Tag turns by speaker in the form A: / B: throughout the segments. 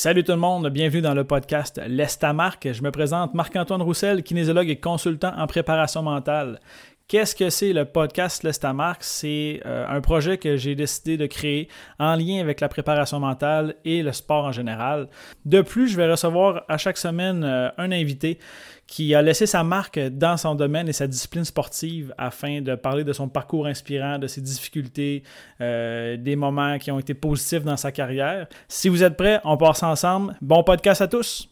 A: Salut tout le monde, bienvenue dans le podcast L'Estamarque. Je me présente Marc-Antoine Roussel, kinésiologue et consultant en préparation mentale. Qu'est-ce que c'est le podcast L'Estamarque? C'est euh, un projet que j'ai décidé de créer en lien avec la préparation mentale et le sport en général. De plus, je vais recevoir à chaque semaine euh, un invité qui a laissé sa marque dans son domaine et sa discipline sportive afin de parler de son parcours inspirant, de ses difficultés, euh, des moments qui ont été positifs dans sa carrière. Si vous êtes prêts, on passe ensemble. Bon podcast à tous!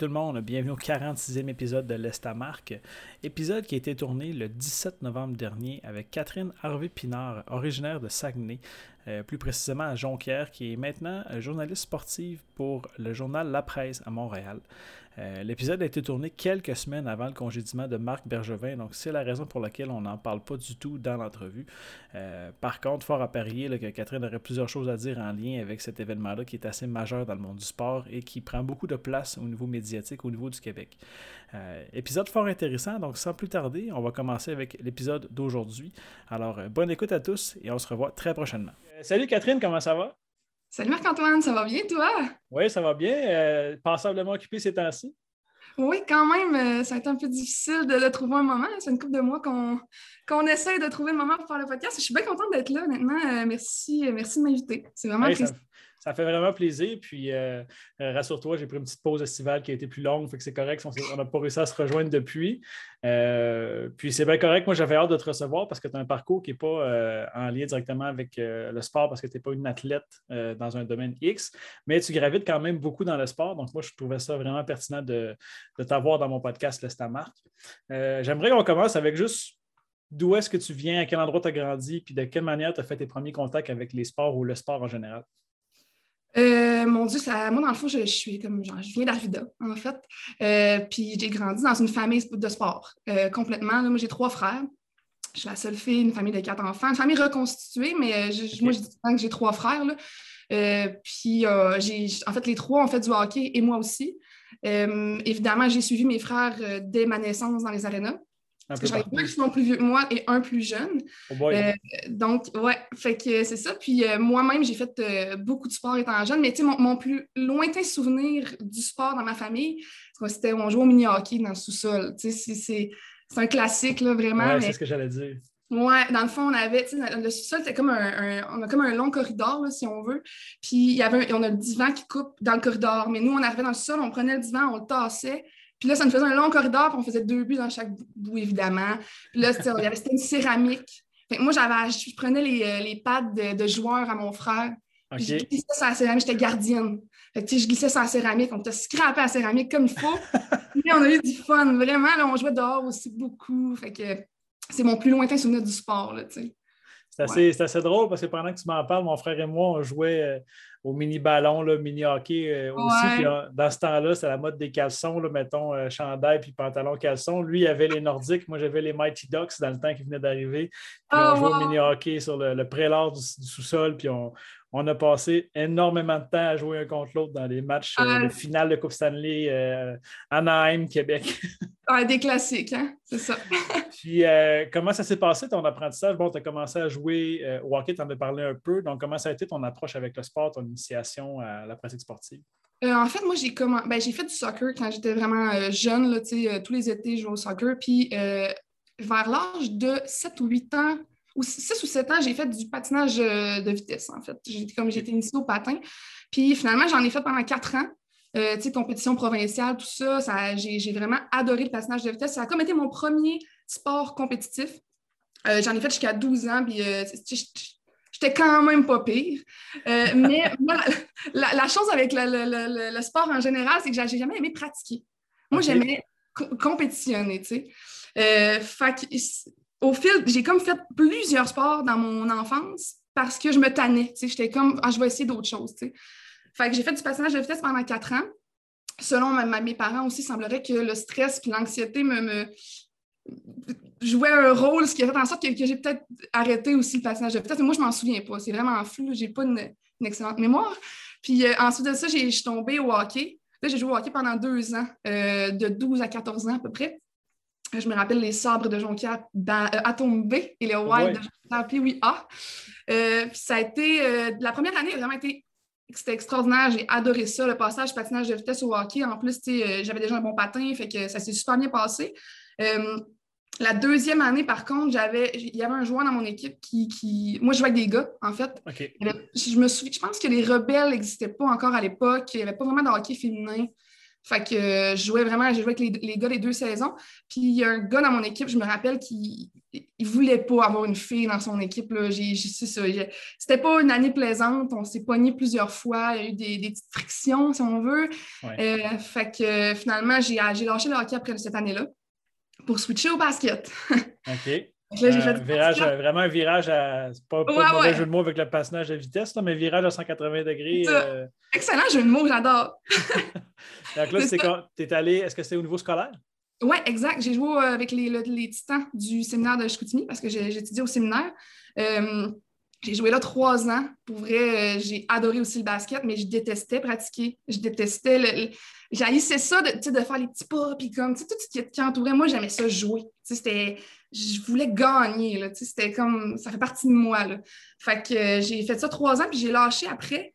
A: Tout le monde, bienvenue au 46e épisode de l'Estamarque. Épisode qui a été tourné le 17 novembre dernier avec Catherine Harvey-Pinard, originaire de Saguenay, euh, plus précisément à Jonquière, qui est maintenant journaliste sportive pour le journal La Presse à Montréal. Euh, l'épisode a été tourné quelques semaines avant le congédiement de Marc Bergevin, donc c'est la raison pour laquelle on n'en parle pas du tout dans l'entrevue. Euh, par contre, fort à parier que Catherine aurait plusieurs choses à dire en lien avec cet événement-là qui est assez majeur dans le monde du sport et qui prend beaucoup de place au niveau médiatique, au niveau du Québec. Euh, épisode fort intéressant, donc sans plus tarder, on va commencer avec l'épisode d'aujourd'hui. Alors, bonne écoute à tous et on se revoit très prochainement. salut Catherine, comment ça va?
B: Salut Marc-Antoine, ça va bien toi?
A: Oui, ça va bien. Euh, passablement occupé ces temps-ci?
B: Oui, quand même, euh, ça a été un peu difficile de, trouver un moment. C'est une couple de mois qu'on qu'on essaie de trouver le moment pour faire le podcast. Je suis bien contente d'être là, honnêtement. Euh, merci, merci de m'inviter. C'est vraiment
A: plaisir ça fait vraiment plaisir. Puis, euh, euh, rassure-toi, j'ai pris une petite pause estivale qui a été plus longue, fait que c'est correct. On n'a pas réussi à se rejoindre depuis. Euh, puis, c'est bien correct. Moi, j'avais hâte de te recevoir parce que tu as un parcours qui n'est pas en lien directement avec le sport parce que tu n'es pas une athlète dans un domaine X, mais tu gravites quand même beaucoup dans le sport. Donc, moi, je trouvais ça vraiment pertinent de, t'avoir dans mon podcast L'Estamarque. J'aimerais qu'on commence avec juste d'où est-ce que tu viens, à quel endroit tu as grandi, puis de quelle manière tu as fait tes premiers contacts avec les sports ou le sport en général?
B: Euh, mon Dieu, ça, moi, dans le fond, je, suis comme genre, je viens d'Arvida, en fait. Euh, puis j'ai grandi dans une famille de sport, euh, complètement. moi, j'ai trois frères. Je suis la seule fille, une famille de quatre enfants, une famille reconstituée, mais moi, je dis que j'ai trois frères. puis j'ai, en fait, les trois ont fait du hockey et moi aussi. évidemment, j'ai suivi mes frères dès ma naissance dans les arénas. Parce que j'en ai deux qui sont plus vieux que moi et un plus jeune. Oh euh, donc, ouais, fait que c'est ça. Puis euh, moi-même, j'ai fait euh, beaucoup de sport étant jeune, mais tu sais, mon, plus lointain souvenir du sport dans ma famille, c'était on jouait au mini-hockey dans le sous-sol. Tu sais, c'est un classique, là, vraiment.
A: Ouais, c'est ce que j'allais dire.
B: Ouais, dans le fond, on avait, tu sais, le sous-sol, c'était comme un, on a comme un long corridor, là, si on veut. Puis il y avait on a le divan qui coupe dans le corridor. Mais nous, on arrivait dans le sol, on prenait le divan, on le tassait. Puis là, ça nous faisait un long corridor, puis on faisait deux buts dans chaque bout, évidemment. Puis là, c'était une céramique. Fait moi, j'avais, je prenais les, euh, les pads de, joueurs à mon frère. Puis je glissais sur la céramique, j'étais gardienne. Fait que, je glissais sur la céramique, on t'a scrappé à la céramique comme il faut. puis on a eu du fun, vraiment. Là, on jouait dehors aussi beaucoup. Fait que c'est mon plus lointain souvenir du sport, là, tu sais.
A: C'est assez, drôle parce que pendant que tu m'en parles, mon frère et moi, on jouait euh, au mini-ballon, mini-hockey euh, aussi. dans ce temps-là, c'est la mode des caleçons, là, mettons, euh, chandail puis pantalon caleçon. Lui, il avait les Nordiques, moi, j'avais les Mighty Ducks dans le temps qui venait d'arriver. Puis on oh, jouait au mini-hockey sur le, le prélat du, du sous-sol, puis on, on a passé énormément de temps à jouer un contre l'autre dans les matchs euh, de finale de Coupe Stanley euh, Anaheim, Québec.
B: des classiques, hein? c'est ça.
A: Puis, euh, comment ça s'est passé ton apprentissage? Bon, tu as commencé à jouer au hockey, tu en as parlé un peu. Donc, comment ça a été ton approche avec le sport, ton initiation à la pratique sportive?
B: en fait, moi, j'ai ben, fait du soccer quand j'étais vraiment jeune. Là, tous les étés, je jouais au soccer. Puis, vers l'âge de 7 ou 8 ans, ou 6 ou 7 ans, j'ai fait du patinage euh, de vitesse, en fait. Comme été initiée au patin. Puis finalement, j'en ai fait pendant 4 ans. Euh, tu sais, compétition provinciale, tout ça, ça j'ai vraiment adoré le patinage de vitesse. Ça a comme été mon premier sport compétitif. Euh, j'en ai fait jusqu'à 12 ans, puis j'étais quand même pas pire. mais la, chose avec le, sport en général, c'est que j'ai jamais aimé pratiquer. Moi, j'aimais compétitionner, tu sais. fait que au fil, j'ai comme fait plusieurs sports dans mon enfance parce que je me tannais. J'étais comme, ah, je vais essayer d'autres choses. Fait que j'ai fait du patinage de vitesse pendant quatre ans. Selon mes parents aussi, il semblerait que le stress et l'anxiété me, un rôle, ce qui a fait en sorte que, j'ai peut-être arrêté aussi le patinage de vitesse. Mais moi, je m'en souviens pas. C'est vraiment flou. J'ai pas une une excellente mémoire. Puis ensuite de ça, je suis tombée au hockey. Là, j'ai joué au hockey pendant deux ans, de 12 à 14 ans à peu près. Je me rappelle les sabres de Jonquière à tombe B et les Wild de Jonquière, oui, A. puis ça a été, la première année a vraiment été c'était extraordinaire. J'ai adoré ça, le passage patinage de vitesse au hockey. En plus, euh, j'avais déjà un bon patin, fait que ça s'est super bien passé. Euh, la deuxième année, par contre, j'avais, il y avait un joueur dans mon équipe qui, Moi, je jouais avec des gars, en fait. Je, me souviens, je pense que les rebelles n'existaient pas encore à l'époque. Il n'y avait pas vraiment de hockey féminin. Fait que euh, je jouais vraiment, j'ai joué avec les, gars les deux saisons. Puis il y a un gars dans mon équipe, je me rappelle, qui ne voulait pas avoir une fille dans son équipe. C'était pas une année plaisante. On s'est pogné plusieurs fois. Il y a eu des, petites frictions, si on veut. Euh, fait que finalement, j'ai lâché le hockey après cette année-là pour switcher au basket.
A: OK. Euh, virage, vraiment un virage à. Pas, pas un mauvais jeu de mots avec le passage de vitesse, mais virage à 180 degrés.
B: Excellent jeu de mots, j'adore.
A: Donc là, c'est quand tu es allé, est-ce que c'est au niveau scolaire?
B: Oui, exact. J'ai joué euh, avec les, les, titans du séminaire de Chicoutimi parce que étudié au séminaire. Euh, j'ai joué là trois ans. Pour vrai, euh, j'ai adoré aussi le basket, mais je détestais pratiquer. Je détestais le. J'haïssais ça de, de faire les petits pas, puis comme, tout ce qui, entourait. Moi, j'aimais ça jouer. C'était je voulais gagner. C'était comme ça fait partie de moi. Là. Fait que j'ai fait ça trois ans, puis j'ai lâché après.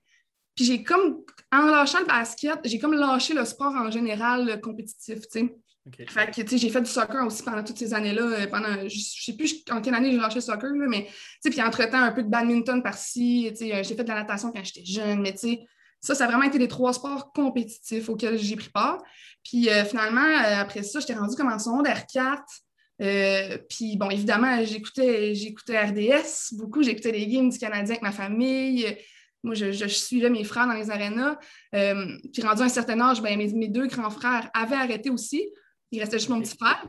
B: Puis j'ai comme, en lâchant le basket, j'ai comme lâché le sport en général compétitif, tu sais. Fait que, tu sais, j'ai fait du soccer aussi pendant toutes ces années-là. Euh, pendant, je sais plus en quelle année j'ai lâché le soccer, là, mais, tu sais, puis entre-temps, un peu de badminton par-ci, tu sais, euh, j'ai fait de la natation quand j'étais jeune, mais, tu sais, ça, ça a vraiment été les trois sports compétitifs auxquels j'ai pris part. Puis euh, finalement, après ça, j'étais rendue comme en secondaire 4. puis bon, évidemment, j'écoutais, j'écoutais RDS beaucoup, j'écoutais les games du Canadien avec ma famille. Moi, je, suivais mes frères dans les arénas. Puis rendu à un certain âge, ben, mes, deux grands frères avaient arrêté aussi. Il restait juste mon petit frère.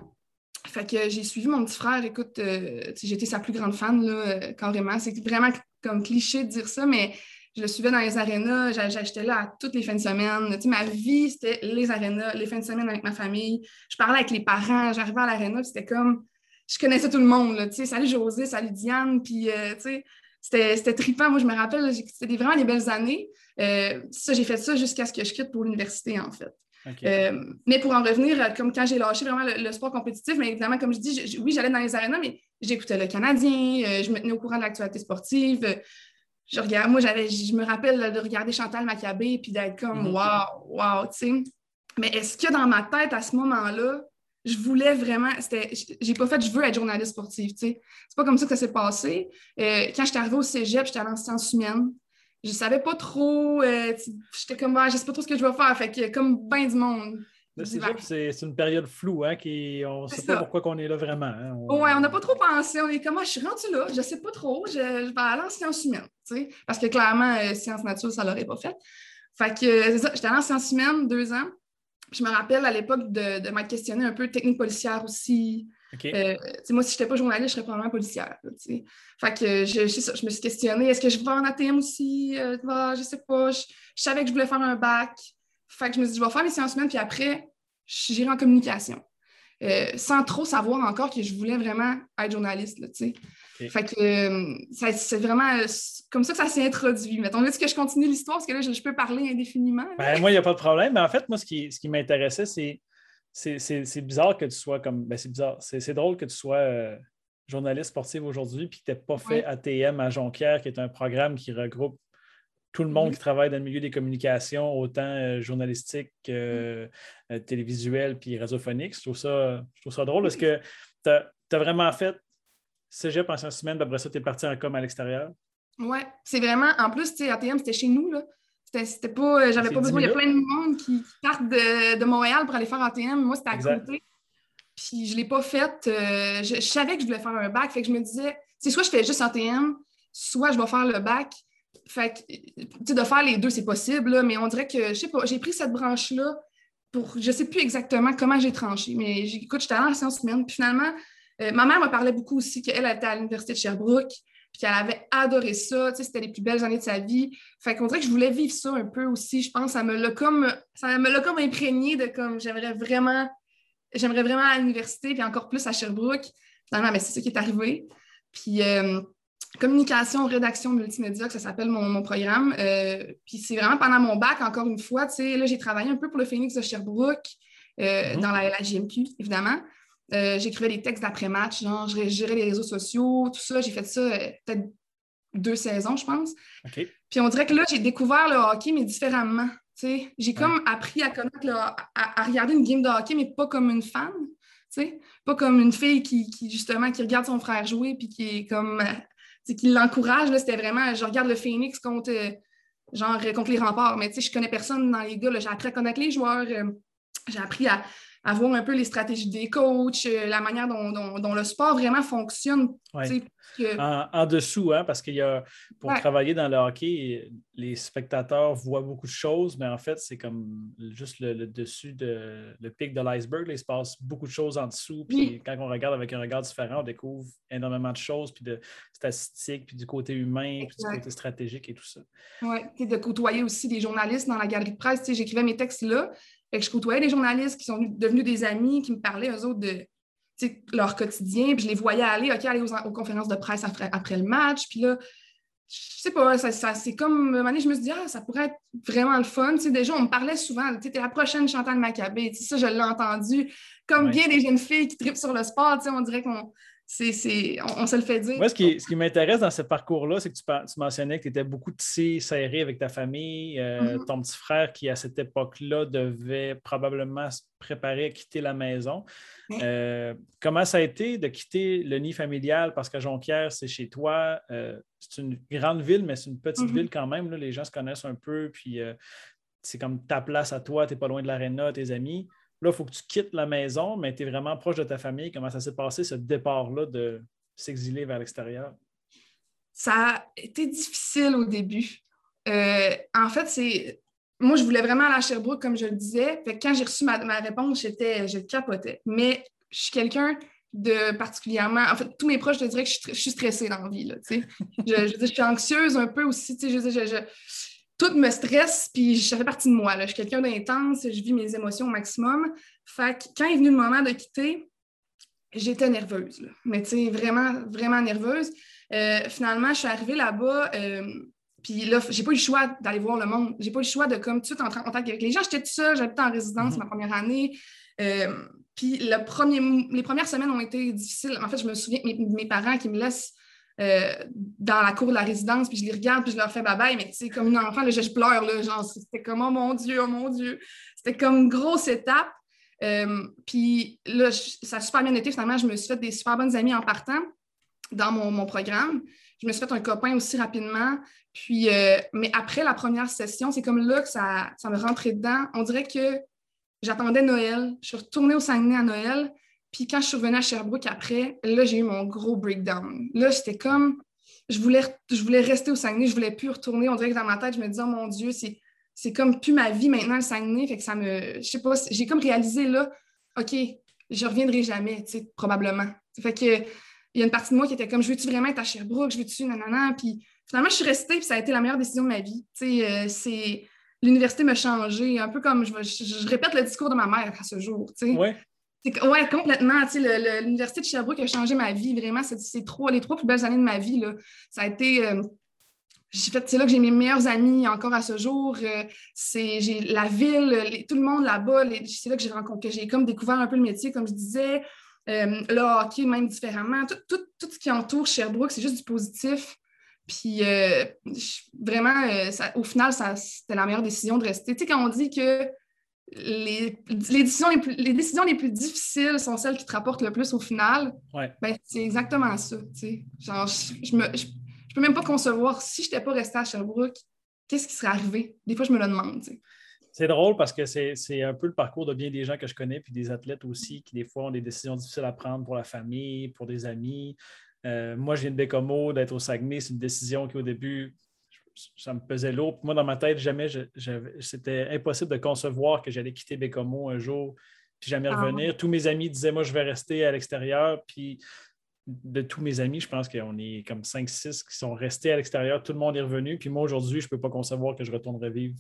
B: Fait que j'ai suivi mon petit frère. Écoute, euh, j'étais sa plus grande fan, là, euh, carrément. C'est vraiment comme cliché de dire ça, mais je le suivais dans les arénas. J'achetais là à toutes les fins de semaine. ma vie, c'était les arénas, les fins de semaine avec ma famille. Je parlais avec les parents. J'arrivais à l'aréna, c'était comme... Je connaissais tout le monde. salut José, salut Diane. Puis, tu sais, c'était trippant. Moi, je me rappelle, c'était vraiment des belles années. Euh, ça, j'ai fait ça jusqu'à ce que je quitte pour l'université, en fait. Euh, mais pour en revenir, euh, comme quand j'ai lâché vraiment le, sport compétitif, mais évidemment, comme je dis, oui, j'allais dans les arénas, mais j'écoutais le Canadien, je me tenais au courant de l'actualité sportive. je regarde, moi, je me rappelle de regarder Chantal Maccabé puis d'être comme, waouh, mhm. waouh, tu sais. Mais est-ce que dans ma tête, à ce moment-là, je voulais vraiment, c'était, j'ai pas fait, je veux être journaliste sportive, tu sais. C'est pas comme ça que ça s'est passé. Euh, quand j'étais arrivée au cégep, j'étais en sciences humaines. Je savais pas trop, euh, j'étais comme, je sais pas trop ce que je vais faire, fait que comme bien du monde.
A: C'est, une période floue, hein, qui, on sait pas pourquoi on est là vraiment. Hein,
B: on... Ouais, on n'a pas trop pensé, on est comme, ah, je suis rendue là, je sais pas trop, je, vais aller en sciences humaines, parce que clairement, euh, sciences naturelles, ça l'aurait pas fait. Fait que, c'est ça, j'étais allée en sciences humaines deux ans je me rappelle à l'époque de, de m'être questionnée un peu technique policière aussi. Euh, moi, si je n'étais pas journaliste, je serais probablement policière. fait que je, je, me suis questionnée, est-ce que je vais en ATM aussi? Euh, je sais pas. Je, savais que je voulais faire un bac. Fait que je me suis dit, je vais faire mes sciences humaines, puis après, j'irai en communication. Euh, sans trop savoir encore que je voulais vraiment être journaliste. Là, Fait que euh, c'est vraiment comme ça que ça s'est introduit. Mettons, est-ce que je continue l'histoire? Parce que là, je, peux parler indéfiniment.
A: Ben, moi, il n'y a pas de problème. Mais en fait, moi, ce qui, ce qui m'intéressait, c'est c'est bizarre que tu sois comme. Ben, c'est bizarre. C'est drôle que tu sois journaliste sportive aujourd'hui puis que tu n'aies pas fait ATM à Jonquière, qui est un programme qui regroupe tout le monde qui travaille dans le milieu des communications, autant euh, journalistique que euh, euh, télévisuel puis radiophonique. Je trouve ça, je trouve ça drôle parce que tu as, vraiment fait cégep en sciences semaine, après ça, tu es parti en com à l'extérieur.
B: Oui, c'est vraiment. En plus, ATM, c'était chez nous. là. C'était pas. J'avais pas besoin. Il y a plein de monde qui, partent de, Montréal pour aller faire ATM. Moi, c'était à côté. Puis je l'ai pas fait. je, savais que je voulais faire un bac. Fait que je me disais, c'est soit je fais juste ATM, soit je vais faire le bac. Fait que, de faire les deux, c'est possible, mais on dirait que, je sais pas, j'ai pris cette branche-là pour, je sais plus exactement comment j'ai tranché, mais écoute, j'étais allée en sciences humaines, puis finalement, euh, ma mère me parlait beaucoup aussi qu'elle était à l'Université de Sherbrooke, puis qu'elle avait adoré ça, tu sais, c'était les plus belles années de sa vie. Fait qu'on dirait que je voulais vivre ça un peu aussi, je pense, ça me l'a comme, ça me l'a comme imprégné de comme, j'aimerais vraiment, j'aimerais vraiment à l'université, puis encore plus à Sherbrooke. Finalement, mais c'est ça qui est arrivé. Puis, euh, communication, rédaction multimédia, que ça s'appelle mon, programme. Euh, puis c'est vraiment pendant mon bac, encore une fois, tu sais, là, j'ai travaillé un peu pour le Phoenix de Sherbrooke, euh, mhm. dans la, la, évidemment. Euh, j'écrivais des textes d'après-match, genre, je gérais les réseaux sociaux, tout ça. J'ai fait ça peut-être deux saisons, je pense. Puis on dirait que là, j'ai découvert le hockey, mais différemment. J'ai comme appris à connaître, à, regarder une game de hockey, mais pas comme une fan. Pas comme une fille qui, justement, qui regarde son frère jouer puis qui est comme qui l'encourage. C'était vraiment, je regarde le Phoenix contre, euh, genre, contre les remparts, mais je connais personne dans les gars. J'ai appris à connaître les joueurs. Euh, j'ai appris à, à, voir un peu les stratégies des coachs, euh, la manière dont, le sport vraiment fonctionne.
A: En, dessous, hein, parce qu'il y a, pour travailler dans le hockey, les spectateurs voient beaucoup de choses, mais en fait, c'est comme juste le, dessus, de, le pic de l'iceberg. Il se passe beaucoup de choses en dessous. Puis quand on regarde avec un regard différent, on découvre énormément de choses, puis de statistiques, puis du côté humain, puis du côté stratégique et tout ça.
B: Oui, de côtoyer aussi des journalistes dans la galerie de presse. J'écrivais mes textes là, et je côtoyais des journalistes qui sont devenus des amis, qui me parlaient, eux autres, de leur quotidien, puis je les voyais aller, OK, aller aux, conférences de presse après, le match, puis là, je sais pas, ça, c'est comme, un moment donné, je me suis dit, ah, ça pourrait être vraiment le fun. déjà, on me parlait souvent, tu es la prochaine Chantal Maccabé, ça, je l'ai entendu. Comme bien des jeunes filles qui tripent sur le sport, on dirait qu'on on, se le fait dire.
A: Moi, ce qui, ce qui m'intéresse dans ce parcours-là, c'est que tu, tu, mentionnais que tu étais beaucoup tissé, serré avec ta famille. Euh, mm-hmm. Ton petit frère, qui à cette époque-là devait probablement se préparer à quitter la maison. Euh, comment ça a été de quitter le nid familial? Parce que Jonquière, c'est chez toi. Euh, c'est une grande ville, mais c'est une petite mm-hmm. ville quand même. Les gens se connaissent un peu, puis c'est comme ta place à toi, tu n'es pas loin de l'aréna, tes amis. Là, il faut que tu quittes la maison, mais tu es vraiment proche de ta famille. Comment ça s'est passé, ce départ-là de s'exiler vers l'extérieur?
B: Ça a été difficile au début. Euh, en fait, c'est. Moi, je voulais vraiment aller à Sherbrooke, comme je le disais. Quand j'ai reçu ma, réponse, j'étais, je capotais. Mais je suis quelqu'un de particulièrement. En fait, tous mes proches te diraient que je, suis stressée dans la vie. Là, je, je, je, suis anxieuse un peu aussi. Je, je, tout me stresse, puis ça fait partie de moi. Je suis quelqu'un d'intense, je vis mes émotions au maximum. Fait que quand est venu le moment de quitter, j'étais nerveuse. Mais tu sais, vraiment, vraiment nerveuse. Euh, finalement, je suis arrivée là-bas, euh, puis là, j'ai pas eu le choix d'aller voir le monde. J'ai pas eu le choix de, comme, tout de suite entrer en contact avec les gens. J'étais toute seule, j'habitais en résidence mm-hmm. ma première année. Euh, puis le premier, les premières semaines ont été difficiles. En fait, je me souviens que mes, mes parents qui me laissent euh, dans la cour de la résidence, puis je les regarde, puis je leur fais bye-bye, mais sais, comme une enfant, là, je, pleure, là, genre, c'était comme, oh mon Dieu, oh mon Dieu. C'était comme une grosse étape. Euh, puis là, ça a super bien été. Finalement, je me suis fait des super bonnes amies en partant dans mon, programme. Je me suis fait un copain aussi rapidement. Puis, euh, mais après la première session, c'est comme là que ça, ça me rentrait dedans. On dirait que j'attendais Noël. Je suis retournée au Saguenay à Noël. Puis quand je suis revenue à Sherbrooke après, là, j'ai eu mon gros breakdown. Là, j'étais comme, je voulais, je voulais rester au Saguenay, je voulais plus retourner. On dirait que dans ma tête, je me disais, oh mon Dieu, c'est, c'est comme plus ma vie maintenant, le Saguenay. Fait que ça me, je sais pas, j'ai comme réalisé là, OK, je reviendrai jamais, tu sais, probablement. Fait que, il y a une partie de moi qui était comme, je veux-tu vraiment être à Sherbrooke, je veux-tu, nanana? Puis finalement, je suis restée, puis ça a été la meilleure décision de ma vie. Tu sais, euh, c'est, l'université m'a changé, un peu comme, je, je, répète le discours de ma mère à ce jour, tu.
A: Ouais.
B: Oui, complètement. L'Université de Sherbrooke a changé ma vie, vraiment. C'est trois, les trois plus belles années de ma vie. Là. Ça a été. Euh, c'est là que j'ai mes meilleurs amis encore à ce jour. Euh, la ville, tout le monde là-bas. C'est là que j'ai rencontré, j'ai comme découvert un peu le métier, comme je disais. Euh, le hockey, même différemment. Tout, ce qui entoure Sherbrooke, c'est juste du positif. Puis vraiment, au final, c'était la meilleure décision de rester. Tu sais, quand on dit que les, les, décisions les, plus, les, décisions les plus difficiles sont celles qui te rapportent le plus au final. Ben, c'est exactement ça. Genre, je, ne peux même pas concevoir si je n'étais pas restée à Sherbrooke, qu'est-ce qui serait arrivé? Des fois, je me le demande.
A: C'est drôle parce que c'est un peu le parcours de bien des gens que je connais, puis des athlètes aussi, qui des fois ont des décisions difficiles à prendre pour la famille, pour des amis. Euh, moi, je viens de Bécomo, d'être au Saguenay, c'est une décision qui, au début, ça me pesait lourd. Moi, dans ma tête, jamais, c'était impossible de concevoir que j'allais quitter Bécomo un jour, puis jamais ah revenir. Tous mes amis disaient, moi, je vais rester à l'extérieur. Puis de tous mes amis, je pense qu'on est comme 5-6 qui sont restés à l'extérieur. Tout le monde est revenu. Puis moi, aujourd'hui, je ne peux pas concevoir que je retournerai vivre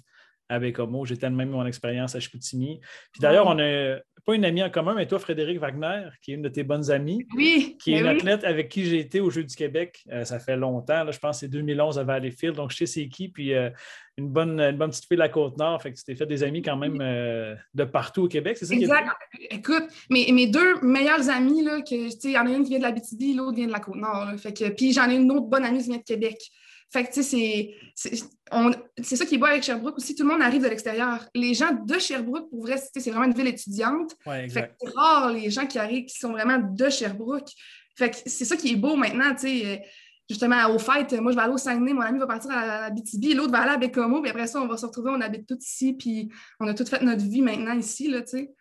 A: à Bécomo. J'ai tellement mon expérience à Chicoutimi. Puis d'ailleurs, on a pas une amie en commun, mais toi, Frédéric Wagner, qui est une de tes bonnes amies,
B: oui,
A: qui est
B: ben
A: une athlète avec qui j'ai été aux Jeux du Québec. Euh, ça fait longtemps, là, je pense que c'est 2011 à Valleyfield, donc je sais c'est qui. Puis euh, une, bonne, une bonne petite fille de la Côte-Nord, fait que tu t'es fait des amis quand même euh, de partout au Québec, c'est ça?
B: Exact. Écoute, mes, mes, deux meilleures amies, là, que, il y en a une qui vient de la BTB, l'autre vient de la Côte-Nord. Fait que, puis j'en ai une autre bonne amie qui vient de Québec. Fait que, tu sais, c'est ça qui est beau avec Sherbrooke aussi. Tout le monde arrive de l'extérieur. Les gens de Sherbrooke, pour vrai, c'est vraiment une ville étudiante.
A: Ouais,
B: fait que c'est rare les gens qui arrivent qui sont vraiment de Sherbrooke. Fait que c'est ça qui est beau maintenant, tu sais. Justement, au fait, moi, je vais aller au Saguenay, mon ami va partir à la BTB, l'autre va aller à Bécomo, puis après ça, on va se retrouver, on habite tous ici, puis on a tout fait notre vie maintenant ici, là, tu sais.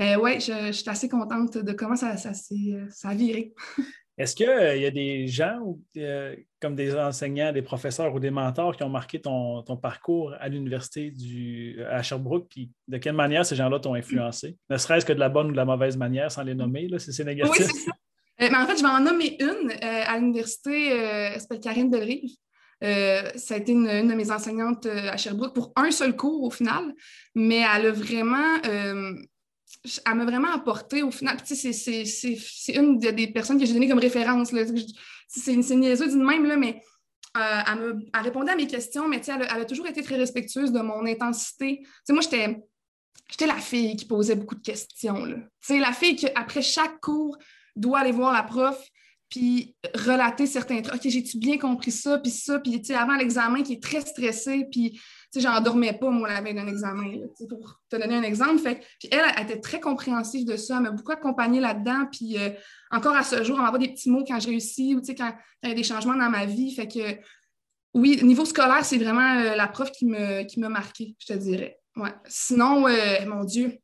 B: Euh, oui, je, je, suis assez contente de comment ça, ça, ça a viré.
A: Est-ce qu'il euh, y a des gens, euh, comme des enseignants, des professeurs ou des mentors qui ont marqué ton, parcours à l'université à Sherbrooke, puis de quelle manière ces gens-là t'ont influencé? Ne serait-ce que de la bonne ou de la mauvaise manière, sans les nommer, là, si c'est négatif.
B: Oui, c'est ça. Euh, mais en fait, je vais en nommer une à l'université, elle s'appelle Karine Delrive. ça a été une, de mes enseignantes à Sherbrooke pour un seul cours au final, mais elle a vraiment elle m'a vraiment apporté au final. C'est une des personnes que j'ai données comme référence. C'est une, une même, là, mais euh, elle, répondait à mes questions, mais elle, elle, a toujours été très respectueuse de mon intensité. moi, j'étais la fille qui posait beaucoup de questions. Là. La fille qui, après chaque cours, doit aller voir la prof puis relater certains trucs. OK, j'ai-tu bien compris ça, puis ça, puis avant l'examen, qui est très stressé, puis sais, j'en dormais pas, moi, la veille d'un examen, pour te donner un exemple. Fait, puis elle, elle, était très compréhensive de ça. Elle m'a beaucoup accompagnée là-dedans. Puis euh, encore à ce jour, elle m'envoie des petits mots quand je réussis ou quand il y a des changements dans ma vie. Fait que oui, niveau scolaire, c'est vraiment euh, la prof qui m'a qui marqué, je te dirais. Ouais. Sinon, euh, mon Dieu,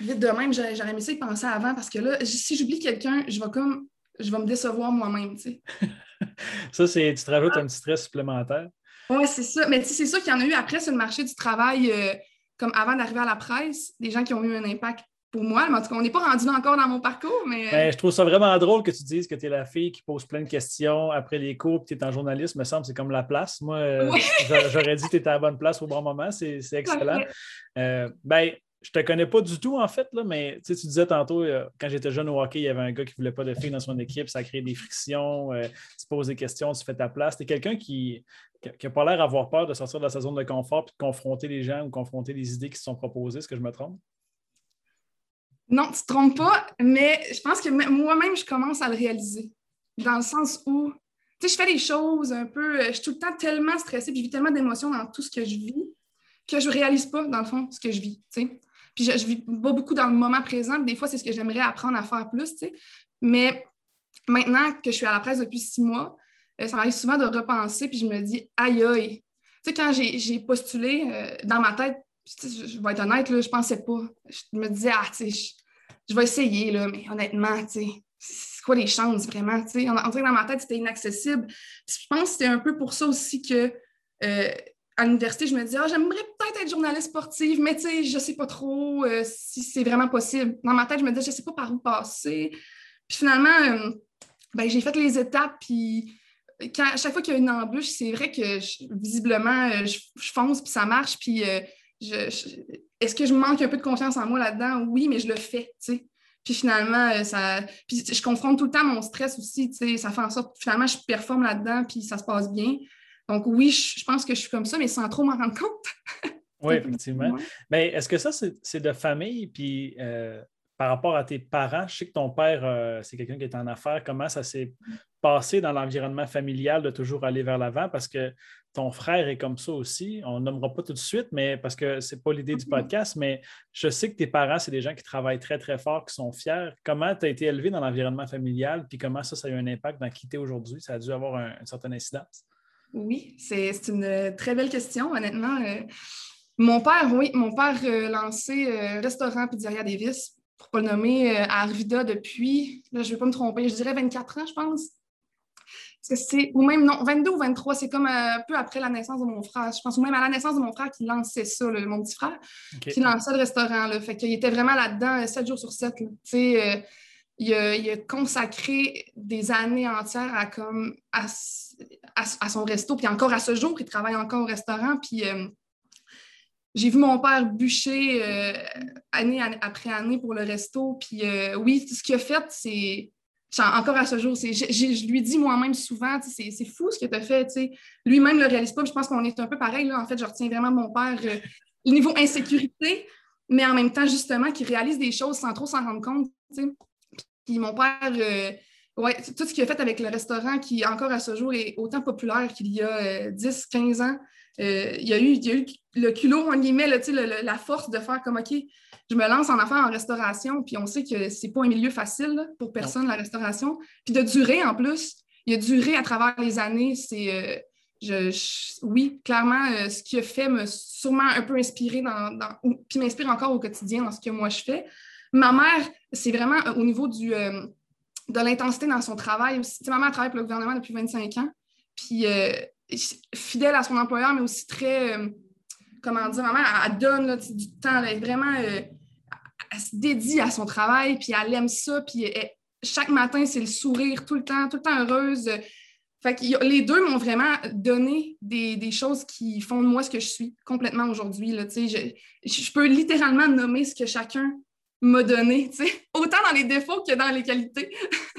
B: vite de même, j'aurais aimé ça y penser avant parce que là, si j'oublie quelqu'un, je vais comme je vais me décevoir moi-même.
A: ça, c'est tu te rajoutes un petit stress supplémentaire.
B: Oui, c'est ça. Mais c'est sûr qu'il y en a eu après sur le marché du travail, euh, comme avant d'arriver à la presse, des gens qui ont eu un impact pour moi. Mais en tout cas, on n'est pas rendu là encore dans mon parcours. Mais...
A: Ben, je trouve ça vraiment drôle que tu dises que tu es la fille qui pose plein de questions après les cours et tu es en journaliste. me semble c'est comme la place. Moi, euh, j'aurais dit que tu étais à la bonne place au bon moment. C'est excellent. Euh, ben, je te connais pas du tout, en fait, là, mais tu disais tantôt, euh, quand j'étais jeune au hockey, il y avait un gars qui ne voulait pas de filles dans son équipe, ça crée des frictions, euh, tu poses des questions, tu fais ta place. Tu es quelqu'un qui n'a pas l'air d'avoir peur de sortir de sa zone de confort et de confronter les gens ou confronter les idées qui se sont proposées. Est-ce que je me trompe?
B: Non, tu ne te trompes pas, mais je pense que moi-même, je commence à le réaliser. Dans le sens où, tu sais, je fais des choses un peu, euh, je suis tout le temps tellement stressée, puis je vis tellement d'émotions dans tout ce que je vis que je ne réalise pas, dans le fond, ce que je vis. Tu sais. Puis je, je vis pas beaucoup dans le moment présent. Des fois, c'est ce que j'aimerais apprendre à faire plus, tu sais. Mais maintenant que je suis à la presse depuis six mois, euh, ça m'arrive souvent de repenser, puis je me dis, aïe, aïe. Tu sais, quand j'ai postulé, euh, dans ma tête, je, vais être honnête, là, je pensais pas. Je me disais, ah, tu sais, je, vais essayer, là, mais honnêtement, tu sais, c'est quoi les chances vraiment? Tu sais, en, dans ma tête, c'était inaccessible. je pense que c'était un peu pour ça aussi que euh, à l'université, je me disais, ah, j'aimerais peut-être être journaliste sportive, mais tu sais, je sais pas trop euh, si c'est vraiment possible. Dans ma tête, je me disais, je sais pas par où passer. Puis finalement, euh, ben, j'ai fait les étapes, puis quand, à chaque fois qu'il y a une embûche, c'est vrai que visiblement, euh, je, fonce, puis ça marche, puis est-ce que je manque un peu de confiance en moi là-dedans? Oui, mais je le fais, tu sais. Puis finalement, ça. Puis je confronte tout le temps mon stress aussi, tu sais. Ça fait en sorte que finalement, je performe là-dedans, puis ça se passe bien. Donc oui, je, pense que je suis comme ça, mais sans trop m'en rendre compte.
A: oui, effectivement. Mais est-ce que ça, c'est de famille? Puis euh, par rapport à tes parents, je sais que ton père, euh, c'est quelqu'un qui est en affaires. Comment ça s'est passé dans l'environnement familial de toujours aller vers l'avant? Parce que ton frère est comme ça aussi. On ne nommera pas tout de suite, mais parce que ce n'est pas l'idée du podcast, mais je sais que tes parents, c'est des gens qui travaillent très, très fort, qui sont fiers. Comment tu as été élevé dans l'environnement familial? Puis comment ça, ça a eu un impact dans qui tu aujourd'hui? Ça a dû avoir un, une certaine incidence?
B: Oui, c'est une très belle question, honnêtement. Euh, mon père, oui, mon père euh, lancé euh, Restaurant Pizzeria Davis, pour ne pas le nommer, à Arvida depuis, là, je ne vais pas me tromper, je dirais 24 ans, je pense. c'est, ou même non, 22 ou 23, c'est comme un peu après la naissance de mon frère. Je pense, ou même à la naissance de mon frère qui lançait ça, mon petit frère, qui lançait le restaurant. Là. Fait qu'il était vraiment là-dedans 7 jours sur 7. Tu sais, il a, consacré des années entières à, comme, à, son resto, puis encore à ce jour, il travaille encore au restaurant. Puis, euh, j'ai vu mon père bûcher année, après année pour le resto. Puis oui, ce qu'il a fait, c'est encore à ce jour, je, lui dis moi-même souvent, c'est fou ce que tu as fait. Lui-même ne le réalise pas. Je pense qu'on est un peu pareil. Là. En fait, je retiens vraiment mon père, euh, le niveau insécurité, mais en même temps, justement, qui réalise des choses sans trop s'en rendre compte. Puis mon père, euh, ouais, tout ce qu'il a fait avec le restaurant, qui encore à ce jour est autant populaire qu'il y a 10, euh, 15 ans, il, y a eu, il y a eu le culot, on guillemets, la force de faire comme OK je me lance en affaires en restauration, puis on sait que c'est pas un milieu facile pour personne, la restauration. Puis de durer en plus, il a duré à travers les années. C'est, euh, oui, clairement, euh, ce qu'il a fait m'a sûrement un peu inspiré, dans, puis m'inspire encore au quotidien dans ce que moi je fais. Ma mère, c'est vraiment euh, au niveau du, de l'intensité dans son travail. Ma mère travaille pour le gouvernement depuis 25 ans, puis fidèle à son employeur, mais aussi très comment dire, ma mère, elle, donne du temps, elle est vraiment, euh, elle se dédie à son travail, puis elle aime ça, puis chaque matin, c'est le sourire tout le temps, tout le temps heureuse. Fait que les deux m'ont vraiment donné des, choses qui font de moi ce que je suis complètement aujourd'hui. Je peux littéralement nommer ce que chacun m'a donné, autant dans les défauts que dans les qualités.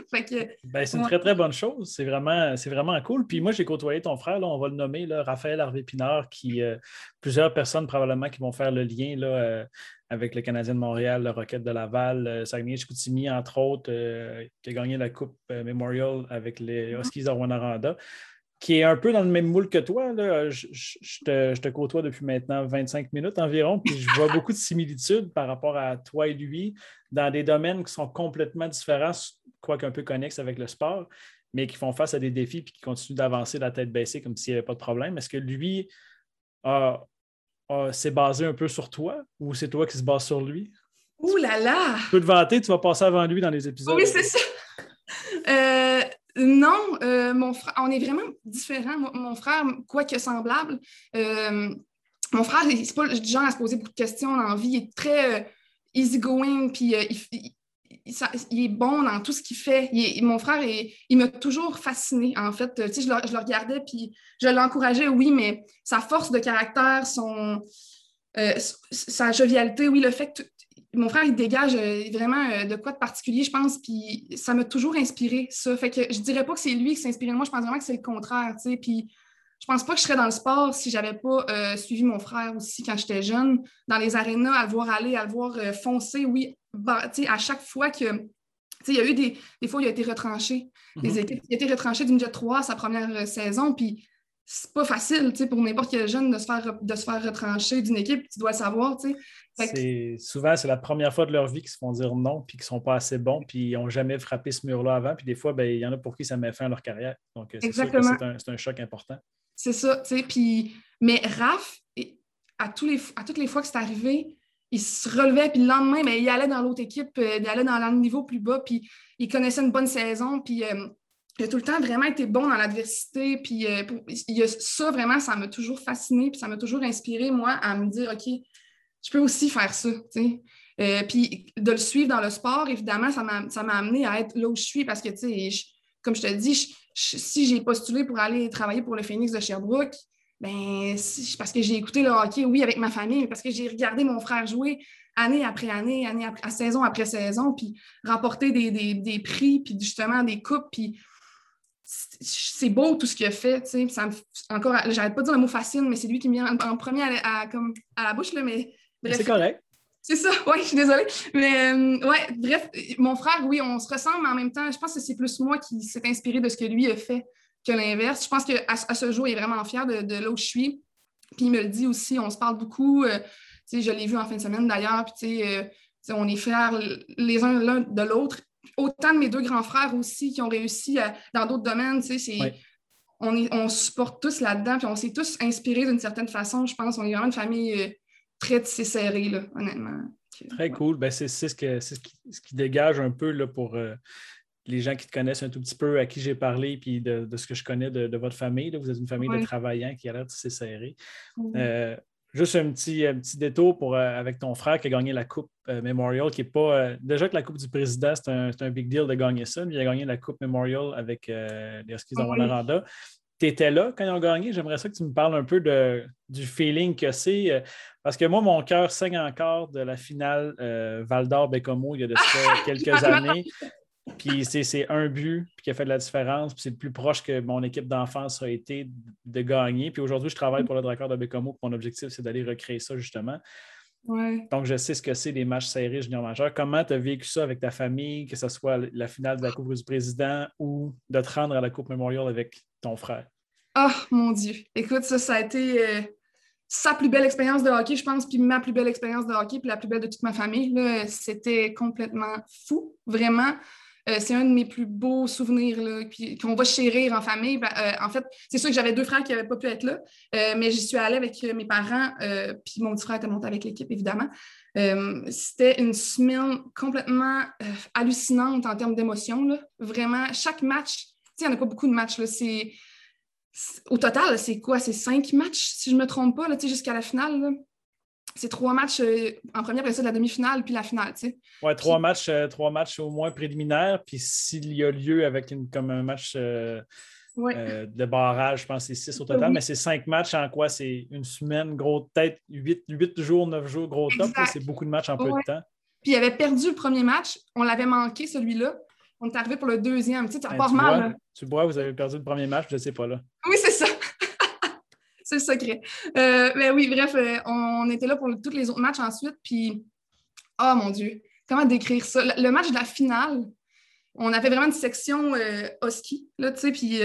A: Ben, c'est une très, très bonne chose. C'est vraiment, vraiment cool. Puis moi, j'ai côtoyé ton frère, là, on va le nommer, là, Raphaël Harvey-Pinard, qui, euh, plusieurs personnes probablement qui vont faire le lien là, euh, avec le Canadien de Montréal, le Rocket de Laval, euh, Saguenay-Chicoutimi, entre autres, qui a gagné la Coupe Memorial avec les mm-hmm. Huskies de Rwanda qui est un peu dans le même moule que toi. Je, te, côtoie depuis maintenant 25 minutes environ, puis je vois beaucoup de similitudes par rapport à toi et lui dans des domaines qui sont complètement différents, quoique un peu connexes avec le sport, mais qui font face à des défis et qui continuent d'avancer la tête baissée comme s'il n'y avait pas de problème. Est-ce que lui s'est basé un peu sur toi ou c'est toi qui se base sur lui?
B: Ouh là là!
A: Tu peux te vanter, tu vas passer avant lui dans les épisodes.
B: Oui, c'est ça. Euh, non, euh, mon frère, on est vraiment différents. Mon, frère, quoique semblable, euh, mon frère, c'est pas du genre à se poser beaucoup de questions dans vie. Il est très easygoing, puis il, est bon dans tout ce qu'il fait. mon frère, il m'a toujours fasciné, en fait. Tu sais, je, le, regardais, puis je l'encourageais, oui, mais sa force de caractère, son, sa jovialité, oui, le fait que mon frère, il dégage euh, vraiment euh, de quoi de particulier, je pense, puis ça m'a toujours inspiré, ça. Fait que je dirais pas que c'est lui qui s'est inspiré de moi, je pense vraiment que c'est le contraire, tu sais. Puis je pense pas que je serais dans le sport si j'avais pas euh, suivi mon frère aussi quand j'étais jeune, dans les arénas, à le voir aller, à le voir foncer, oui, bah, tu sais, à chaque fois que. Tu sais, il y a eu des, des fois, il a été retranché. Des équipes, il a été retranché d'une jet 3 sa première saison, puis c'est pas facile pour n'importe quel jeune de se faire, de se faire retrancher d'une équipe, tu dois le savoir.
A: Souvent, c'est la première fois de leur vie qu'ils se font dire non, puis qu'ils ne sont pas assez bons, puis ils n'ont jamais frappé ce mur-là avant. Puis des fois, ben, il y en a pour qui ça met fin à leur carrière. Donc, c'est sûr que c'est un, choc important.
B: C'est ça, tu sais. Puis... Mais Raph, à, tous les, à toutes les fois que c'est arrivé, il se relevait, puis le lendemain, ben, il allait dans l'autre équipe, euh, il allait dans le niveau plus bas, puis il connaissait une bonne saison, puis euh, il a tout le temps vraiment été bon dans l'adversité. Puis euh, il y a ça, vraiment, ça m'a toujours fasciné. Puis ça m'a toujours inspiré, moi, à me dire, OK, je peux aussi faire ça. Euh, puis de le suivre dans le sport, évidemment, ça m'a amené à être là où je suis parce que, comme je te dis, si j'ai postulé pour aller travailler pour le Phoenix de Sherbrooke, ben, parce que j'ai écouté le hockey, oui, avec ma famille, mais parce que j'ai regardé mon frère jouer année après année, année saison après saison, puis remporter des, des, des prix, puis justement des coupes, puis c'est beau tout ce qu'il a fait. Tu sais, encore, j'arrête pas de dire le mot fascine, mais c'est lui qui me vient en, premier à, comme, à la bouche. Là, mais
A: C'est correct.
B: C'est ça, oui, je suis désolée. Mais euh, ouais, bref, mon frère, oui, on se ressemble, mais en même temps, je pense que c'est plus moi qui s'est inspiré de ce que lui a fait que l'inverse. Je pense qu'à à ce jour, il est vraiment fier de, de là où je suis. Puis il me le dit aussi, on se parle beaucoup. Euh, sais, je l'ai vu en fin de semaine d'ailleurs, puis euh, on est fiers les uns l'un de l'autre autant de mes deux grands frères aussi qui ont réussi dans d'autres domaines. on, est, on supporte tous là-dedans, puis on s'est tous inspirés d'une certaine façon. Je pense qu'on est vraiment une famille euh, très serrée, là, honnêtement.
A: Très cool. Ben, c'est ce, que, ce, qui, ce qui dégage un peu là, pour euh, les gens qui te connaissent un tout petit peu, à qui j'ai parlé, puis de, ce que je connais de, votre famille. Vous êtes une famille de travaillants qui a l'air de serrée. Euh, Juste un petit, petit détour pour, euh, avec ton frère qui a gagné la Coupe euh, Memorial, qui n'est pas. Euh, déjà que la Coupe du Président, c'est un, un, big deal de gagner ça, mais il a gagné la Coupe Memorial avec les Huskies de Rwanda. tu étais là quand ils ont gagné? J'aimerais ça que tu me parles un peu de, du feeling que c'est. Euh, parce que moi, mon cœur saigne encore de la finale euh, Val d'Or-Bécomo il y a de quelques années. Puis c'est un but qui a fait de la différence. Puis c'est le plus proche que mon équipe d'enfance a été de gagner. Puis aujourd'hui, je travaille pour le Dracard de Bécomo. Mon objectif, c'est d'aller recréer ça justement. Donc, je sais ce que c'est les matchs serrés junior majeurs. Comment tu as vécu ça avec ta famille, que ce soit la finale de la Coupe du Président ou de te rendre à la Coupe Memorial avec ton frère?
B: Oh mon Dieu. Écoute, ça, ça a été euh, sa plus belle expérience de hockey, je pense, puis ma plus belle expérience de hockey, puis la plus belle de toute ma famille. C'était complètement fou, vraiment. Euh, c'est un de mes plus beaux souvenirs qu'on va chérir en famille. Euh, en fait, c'est sûr que j'avais deux frères qui n'avaient pas pu être là, mais j'y suis allée avec mes parents, puis mon petit frère était monté avec l'équipe, évidemment. C'était une semaine complètement hallucinante en termes d'émotion. Vraiment, chaque match, il n'y en a pas beaucoup de matchs. Au total, c'est quoi? C'est cinq matchs, si je ne me trompe pas, jusqu'à la finale. C'est trois matchs euh, en première, après ça, la demi-finale, puis la finale.
A: Oui, trois, matchs, euh, trois matchs au moins préliminaires. Puis s'il y a lieu avec une, comme un match euh, de barrage, je pense que c'est six au total, mais c'est cinq matchs en quoi? C'est une semaine, gros tête, huit, huit jours, neuf jours, gros top. C'est beaucoup de matchs en peu de temps.
B: Puis il avait perdu le premier match. On l'avait manqué, celui-là. On est arrivé pour le deuxième. Tu sais, ben, mal.
A: Tu vois, vous avez perdu le premier match, je ne sais pas là.
B: Oui, c'est ça. C'est le secret. Euh, mais oui, bref, euh, on était là pour tous les autres matchs ensuite. Puis, oh mon Dieu, comment décrire ça? Le, match de la finale, on avait vraiment une section euh, husky, là, tu sais, puis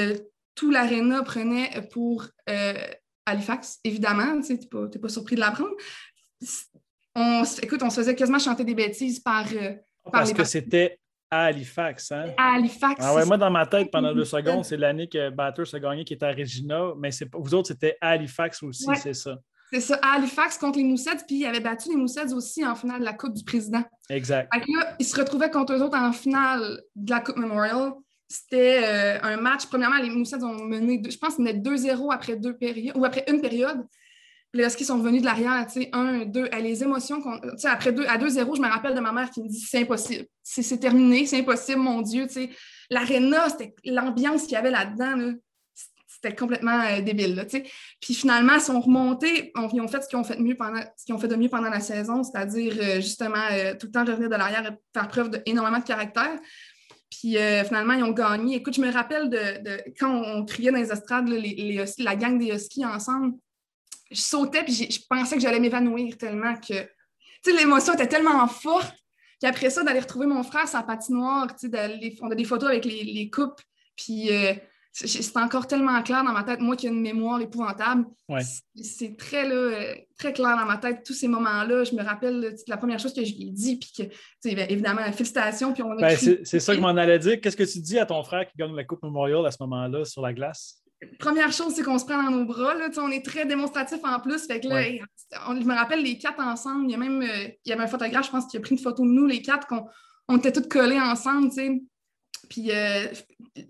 B: tout l'aréna prenait pour Halifax, évidemment. Tu n'es pas, pas, surpris de l'apprendre. On, écoute, on se faisait quasiment chanter des bêtises par.
A: Parce que c'était à Halifax, hein?
B: À Halifax.
A: Ah ouais, moi, dans ma tête, pendant deux secondes, c'est l'année que Batters a gagné qui était à Regina, mais vous autres, c'était à Halifax aussi, c'est ça.
B: C'est ça, à Halifax contre les Moussets, puis il avait battu les Moussets aussi en finale de la Coupe du Président.
A: Exact.
B: Là, ils se retrouvaient contre eux autres en finale de la Coupe Memorial. C'était euh, un match. Premièrement, les Moussets ont mené, je pense menaient 2-0 après deux périodes, ou après une période. Les Huskies sont venus de l'arrière, tu sais, un, deux, les émotions, tu sais, après deux, à 2-0, je me rappelle de ma mère qui me dit c'est impossible, c'est terminé, c'est impossible, mon Dieu, tu sais. L'aréna, c'était l'ambiance qu'il y avait là-dedans, c'était complètement euh, débile, tu sais. Puis finalement, ils sont remontés, ils ont fait ce qu'ils ont fait, de mieux pendant la saison, c'est-à-dire euh, justement euh, tout le temps revenir de l'arrière et faire preuve d'énormément de caractère. Puis finalement, ils ont gagné. Écoute, je me rappelle de, quand on, criait dans les estrades, les, la gang des Huskies ensemble je sautais puis je pensais que j'allais m'évanouir tellement que l'émotion était tellement forte. Puis après ça, d'aller retrouver mon frère sa patinoire, on a des photos avec les, coupes. Puis euh, c'est encore tellement clair dans ma tête, moi qui ai une mémoire épouvantable. C'est très, très clair dans ma tête, tous ces moments-là. Je me rappelle la première chose que je lui ai dit, puis que, évidemment, félicitations. Puis
A: ben, c'est ça que m'en allait dire. Qu'est-ce que tu dis à ton frère qui gagne la Coupe Memorial à ce moment-là sur la glace?
B: Première chose, c'est qu'on se prend dans nos bras. Là, on est très démonstratif en plus. Fait que là, on, je me rappelle les quatre ensemble. Il y a même euh, il y avait un photographe, je pense, qui a pris une photo de nous, les quatre, qu'on on était toutes collées ensemble. sais. Puis euh,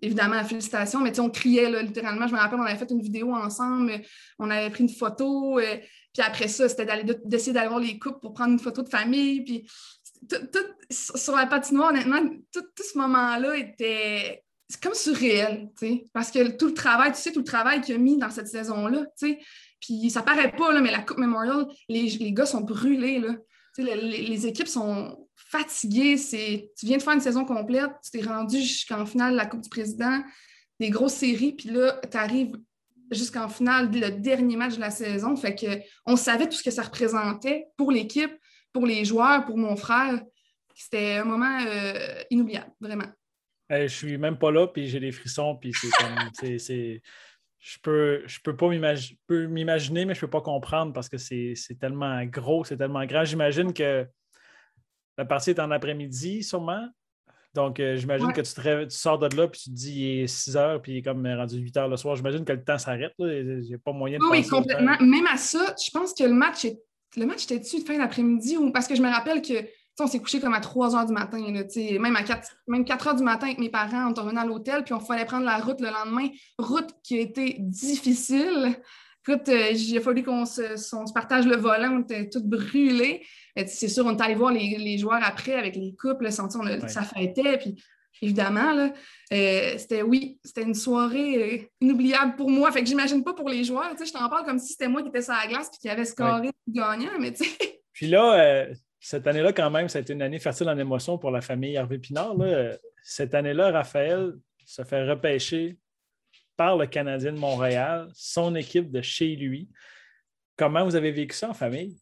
B: évidemment, félicitations, mais on criait là, littéralement. Je me rappelle, on avait fait une vidéo ensemble, on avait pris une photo. Euh, puis après ça, c'était d'essayer d'aller voir les couples pour prendre une photo de famille. Puis tout, sur la patinoire, honnêtement, tout ce moment-là était c'est comme surréel, tu sais, parce que tout le travail, tu sais, tout le travail qu'il a mis dans cette saison-là, tu sais, puis ça paraît pas, là, mais la Coupe Memorial, les, les gars sont brûlés, là. Tu sais, les, équipes sont fatiguées. Tu viens de faire une saison complète, tu t'es rendu jusqu'en finale de la Coupe du Président, des grosses séries, puis là, tu arrives jusqu'en finale, le dernier match de la saison. Fait que on savait tout ce que ça représentait pour l'équipe, pour les joueurs, pour mon frère. C'était un moment euh, inoubliable, vraiment
A: je suis même pas là, puis j'ai des frissons, puis c'est comme. je peux, je peux pas m'imaginer, mais je peux pas comprendre parce que c'est tellement gros, c'est tellement grand. J'imagine que la partie est en après-midi, sûrement. Donc, euh, j'imagine que tu, tu, sors de là, puis tu te dis, il est 6 heures, puis il est comme rendu 8 heures le soir. J'imagine que le temps s'arrête. Il n'y a pas moyen de
B: Oui, complètement. Même à ça, je pense que le match, est... le match était-tu de fin d'après-midi? Ou... Parce que je me rappelle que on s'est couché comme à 3 heures du matin, même à 4, même 4 heures du matin avec mes parents, on est revenu à l'hôtel, puis on fallait prendre la route le lendemain. Route qui a été difficile. Écoute, euh, il a fallu qu'on se, partage le volant, on était tout brûlés. C'est sûr, on est allé voir les, joueurs après avec les couples, on, ça fêtait, puis évidemment. Là. Euh, c'était, oui, c'était une soirée euh, inoubliable pour moi. Fait que j'imagine pas pour les joueurs. Je t'en parle comme si c'était moi qui étais sur la glace et qui avait scoré ouais. gagnant, mais tu sais.
A: Puis là, cette année-là, quand même, ça a été une année fertile en émotions pour la famille Hervé Pinard. Cette année-là, Raphaël se fait repêcher par le Canadien de Montréal, son équipe de chez lui. Comment vous avez vécu ça en famille?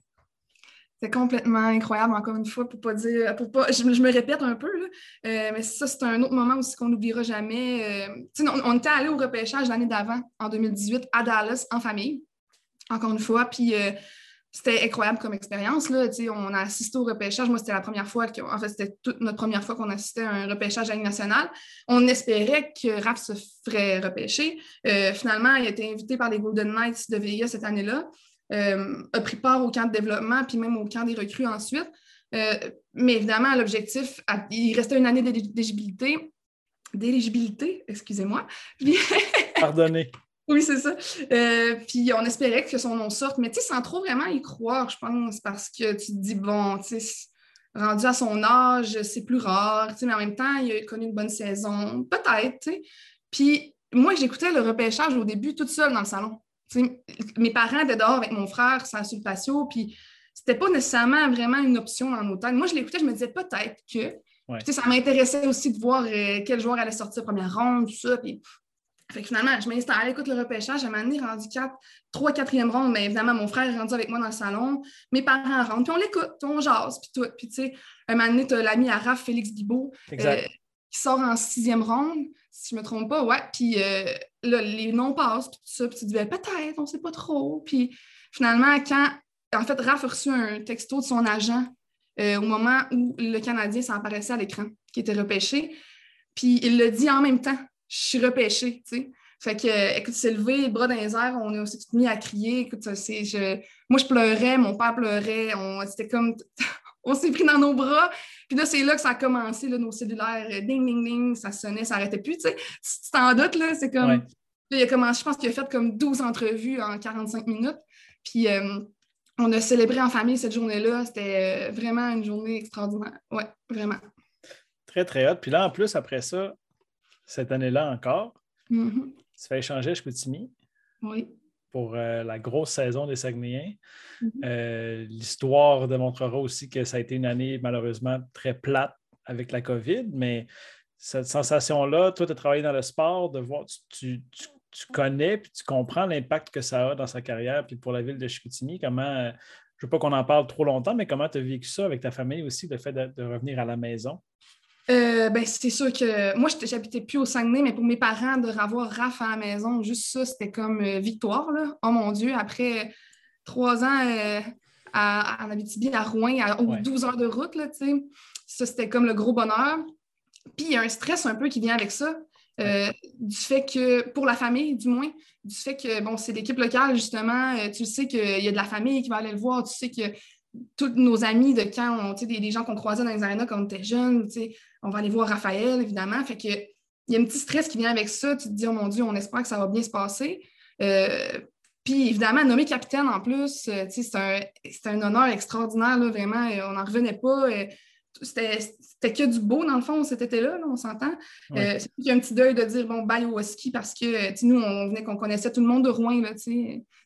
B: C'est complètement incroyable, encore une fois, pour pas dire. Pour pas, je, me répète un peu, euh, mais ça, c'est un autre moment aussi qu'on n'oubliera jamais. Euh, on, on, était allé au repêchage l'année d'avant, en 2018, à Dallas, en famille, encore une fois. Puis euh, c'était incroyable comme expérience. Là. On a assisté au repêchage. Moi, c'était la première fois, en fait, c'était notre première fois qu'on assistait à un repêchage à Ligue nationale. On espérait que Raph se ferait repêcher. finalement, il a été invité par les Golden Knights de Vegas cette année-là. Euh, a pris part au camp de développement, puis même au camp des recrues ensuite. Euh, mais évidemment, l'objectif, il restait une année d'éligibilité. D'éligibilité, excusez-moi.
A: Pardonnez.
B: Oui, c'est ça. Euh, puis on espérait que son nom sorte, mais tu sais, sans trop vraiment y croire, je pense, parce que tu te dis, bon, tu sais, rendu à son âge, c'est plus rare, tu sais, mais en même temps, il a connu une bonne saison, peut-être, tu sais. Puis moi, j'écoutais le repêchage au début toute seule dans le salon mes parents étaient dehors avec mon frère sans le patio, puis c'était pas nécessairement vraiment une option dans nos têtes. Moi, je l'écoutais, je me disais peut-être que. Ça m'intéressait aussi de voir euh, quel joueur allait sortir première ronde, tout ça. Puis... Fait que finalement, je m'installe, à l'écoute le repêchage. À un moment donné, rendu 4, 3, 4e ronde, mais évidemment, mon frère est rendu avec moi dans le salon. Mes parents rentrent, puis on l'écoute, on jase, puis tout. Puis, tu sais, un moment donné, tu as l'ami à Félix Bibot, euh, qui sort en sixième ronde si je ne me trompe pas, ouais. Puis euh, là, les noms passent, puis tout ça, puis tu te dis, ben, peut-être, on ne sait pas trop. Puis finalement, quand, en fait, Raph a reçu un texto de son agent euh, au moment où le Canadien s'apparaissait à l'écran, qui était repêché, puis il le dit en même temps, je suis repêché, tu sais. Fait que, écoute, c'est levé, le bras dans les airs, on est aussi mis à crier. Écoute, c'est, je, moi, je pleurais, mon père pleurait, on, c'était comme, on s'est pris dans nos bras. Puis là, c'est là que ça a commencé, là, nos cellulaires, euh, ding, ding, ding, ça sonnait, ça n'arrêtait plus. Tu sais, tu t'en doutes, là, c'est comme. il a commencé, je pense qu'il a fait comme 12 entrevues en 45 minutes. Puis euh, on a célébré en famille cette journée-là. C'était euh, vraiment une journée extraordinaire. Oui, vraiment.
A: Très, très hot. Puis là, en plus, après ça, cette année-là encore,
B: mm-hmm.
A: tu fais échanger à Chicoutimi.
B: Oui
A: pour euh, la grosse saison des Saguenayens.
B: Mm-hmm.
A: Euh, l'histoire démontrera aussi que ça a été une année malheureusement très plate avec la COVID, mais cette sensation-là, toi, tu as travaillé dans le sport, de voir, tu, connais puis tu comprends l'impact que ça a dans sa carrière, puis pour la ville de Chicoutimi, comment, euh, je ne veux pas qu'on en parle trop longtemps, mais comment tu as vécu ça avec ta famille aussi, le fait de revenir à la maison?
B: Euh, ben, c'est sûr que moi, je n'habitais plus au Saguenay, mais pour mes parents, de revoir Raph à la maison, juste ça, c'était comme euh, victoire. Là. Oh mon Dieu, après trois ans euh, à, en Abitibi, à Rouen, à 12 heures de route, là, ça, c'était comme le gros bonheur. Puis il y a un stress un peu qui vient avec ça, du fait que, pour la famille du moins, du fait que, bon, c'est l'équipe locale, justement, tu sais qu'il y a de la famille qui va aller le voir, tu sais que tous nos amis de quand, on, des, des gens qu'on croisait dans les arénas quand on était jeunes, on va aller voir Raphaël, évidemment. Fait que il y a un petit stress qui vient avec ça. Tu te dis, oh mon Dieu, on espère que ça va bien se passer. Euh, puis évidemment, nommer capitaine en plus, euh, c'est un, un, honneur extraordinaire, vraiment. on n'en revenait pas. Euh, c'était que du beau, dans le fond, cet été-là, on s'entend. c'est qu'il y a un petit deuil de dire, bon, bye au ski parce que nous, on venait qu'on connaissait tout le monde de Rouen. ben,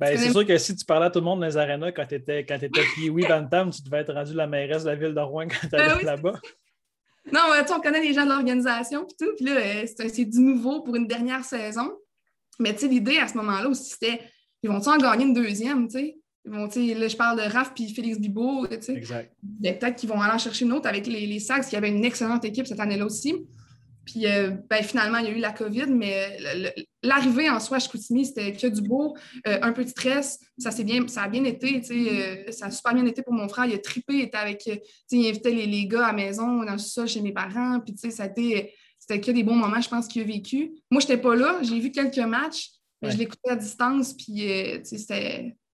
A: c'est sûr que si tu parlais à tout le monde dans les arénas quand tu étais, quand étais Pee-Wee Bantam, tu devais être rendu la mairesse de la ville de Rouen quand tu allais ben là-bas.
B: Non, on connaît les gens de l'organisation puis tout. Puis là, euh, c'est du nouveau pour une dernière saison. Mais tu sais, l'idée à ce moment-là aussi, c'était ils vont-ils en gagner une deuxième, tu sais? Vont, là, je parle de Raph puis Félix sais.
A: Exact.
B: Peut-être qu'ils vont aller en chercher une autre avec les, les Sags, qui avaient une excellente équipe cette année-là aussi. Puis euh, ben, finalement, il y a eu la COVID, mais l'arrivée en soi à Chicoutimi, c'était que du beau, euh, un peu de stress. Ça, bien, ça a bien été, euh, ça a super bien été pour mon frère. Il a tripé, il était avec, il invitait les, les, gars à la maison, dans le sol chez mes parents. Puis ça a été, c'était que des bons moments, je pense, qu'il a vécu. Moi, je n'étais pas là, j'ai vu quelques matchs, mais je l'écoutais à distance. Puis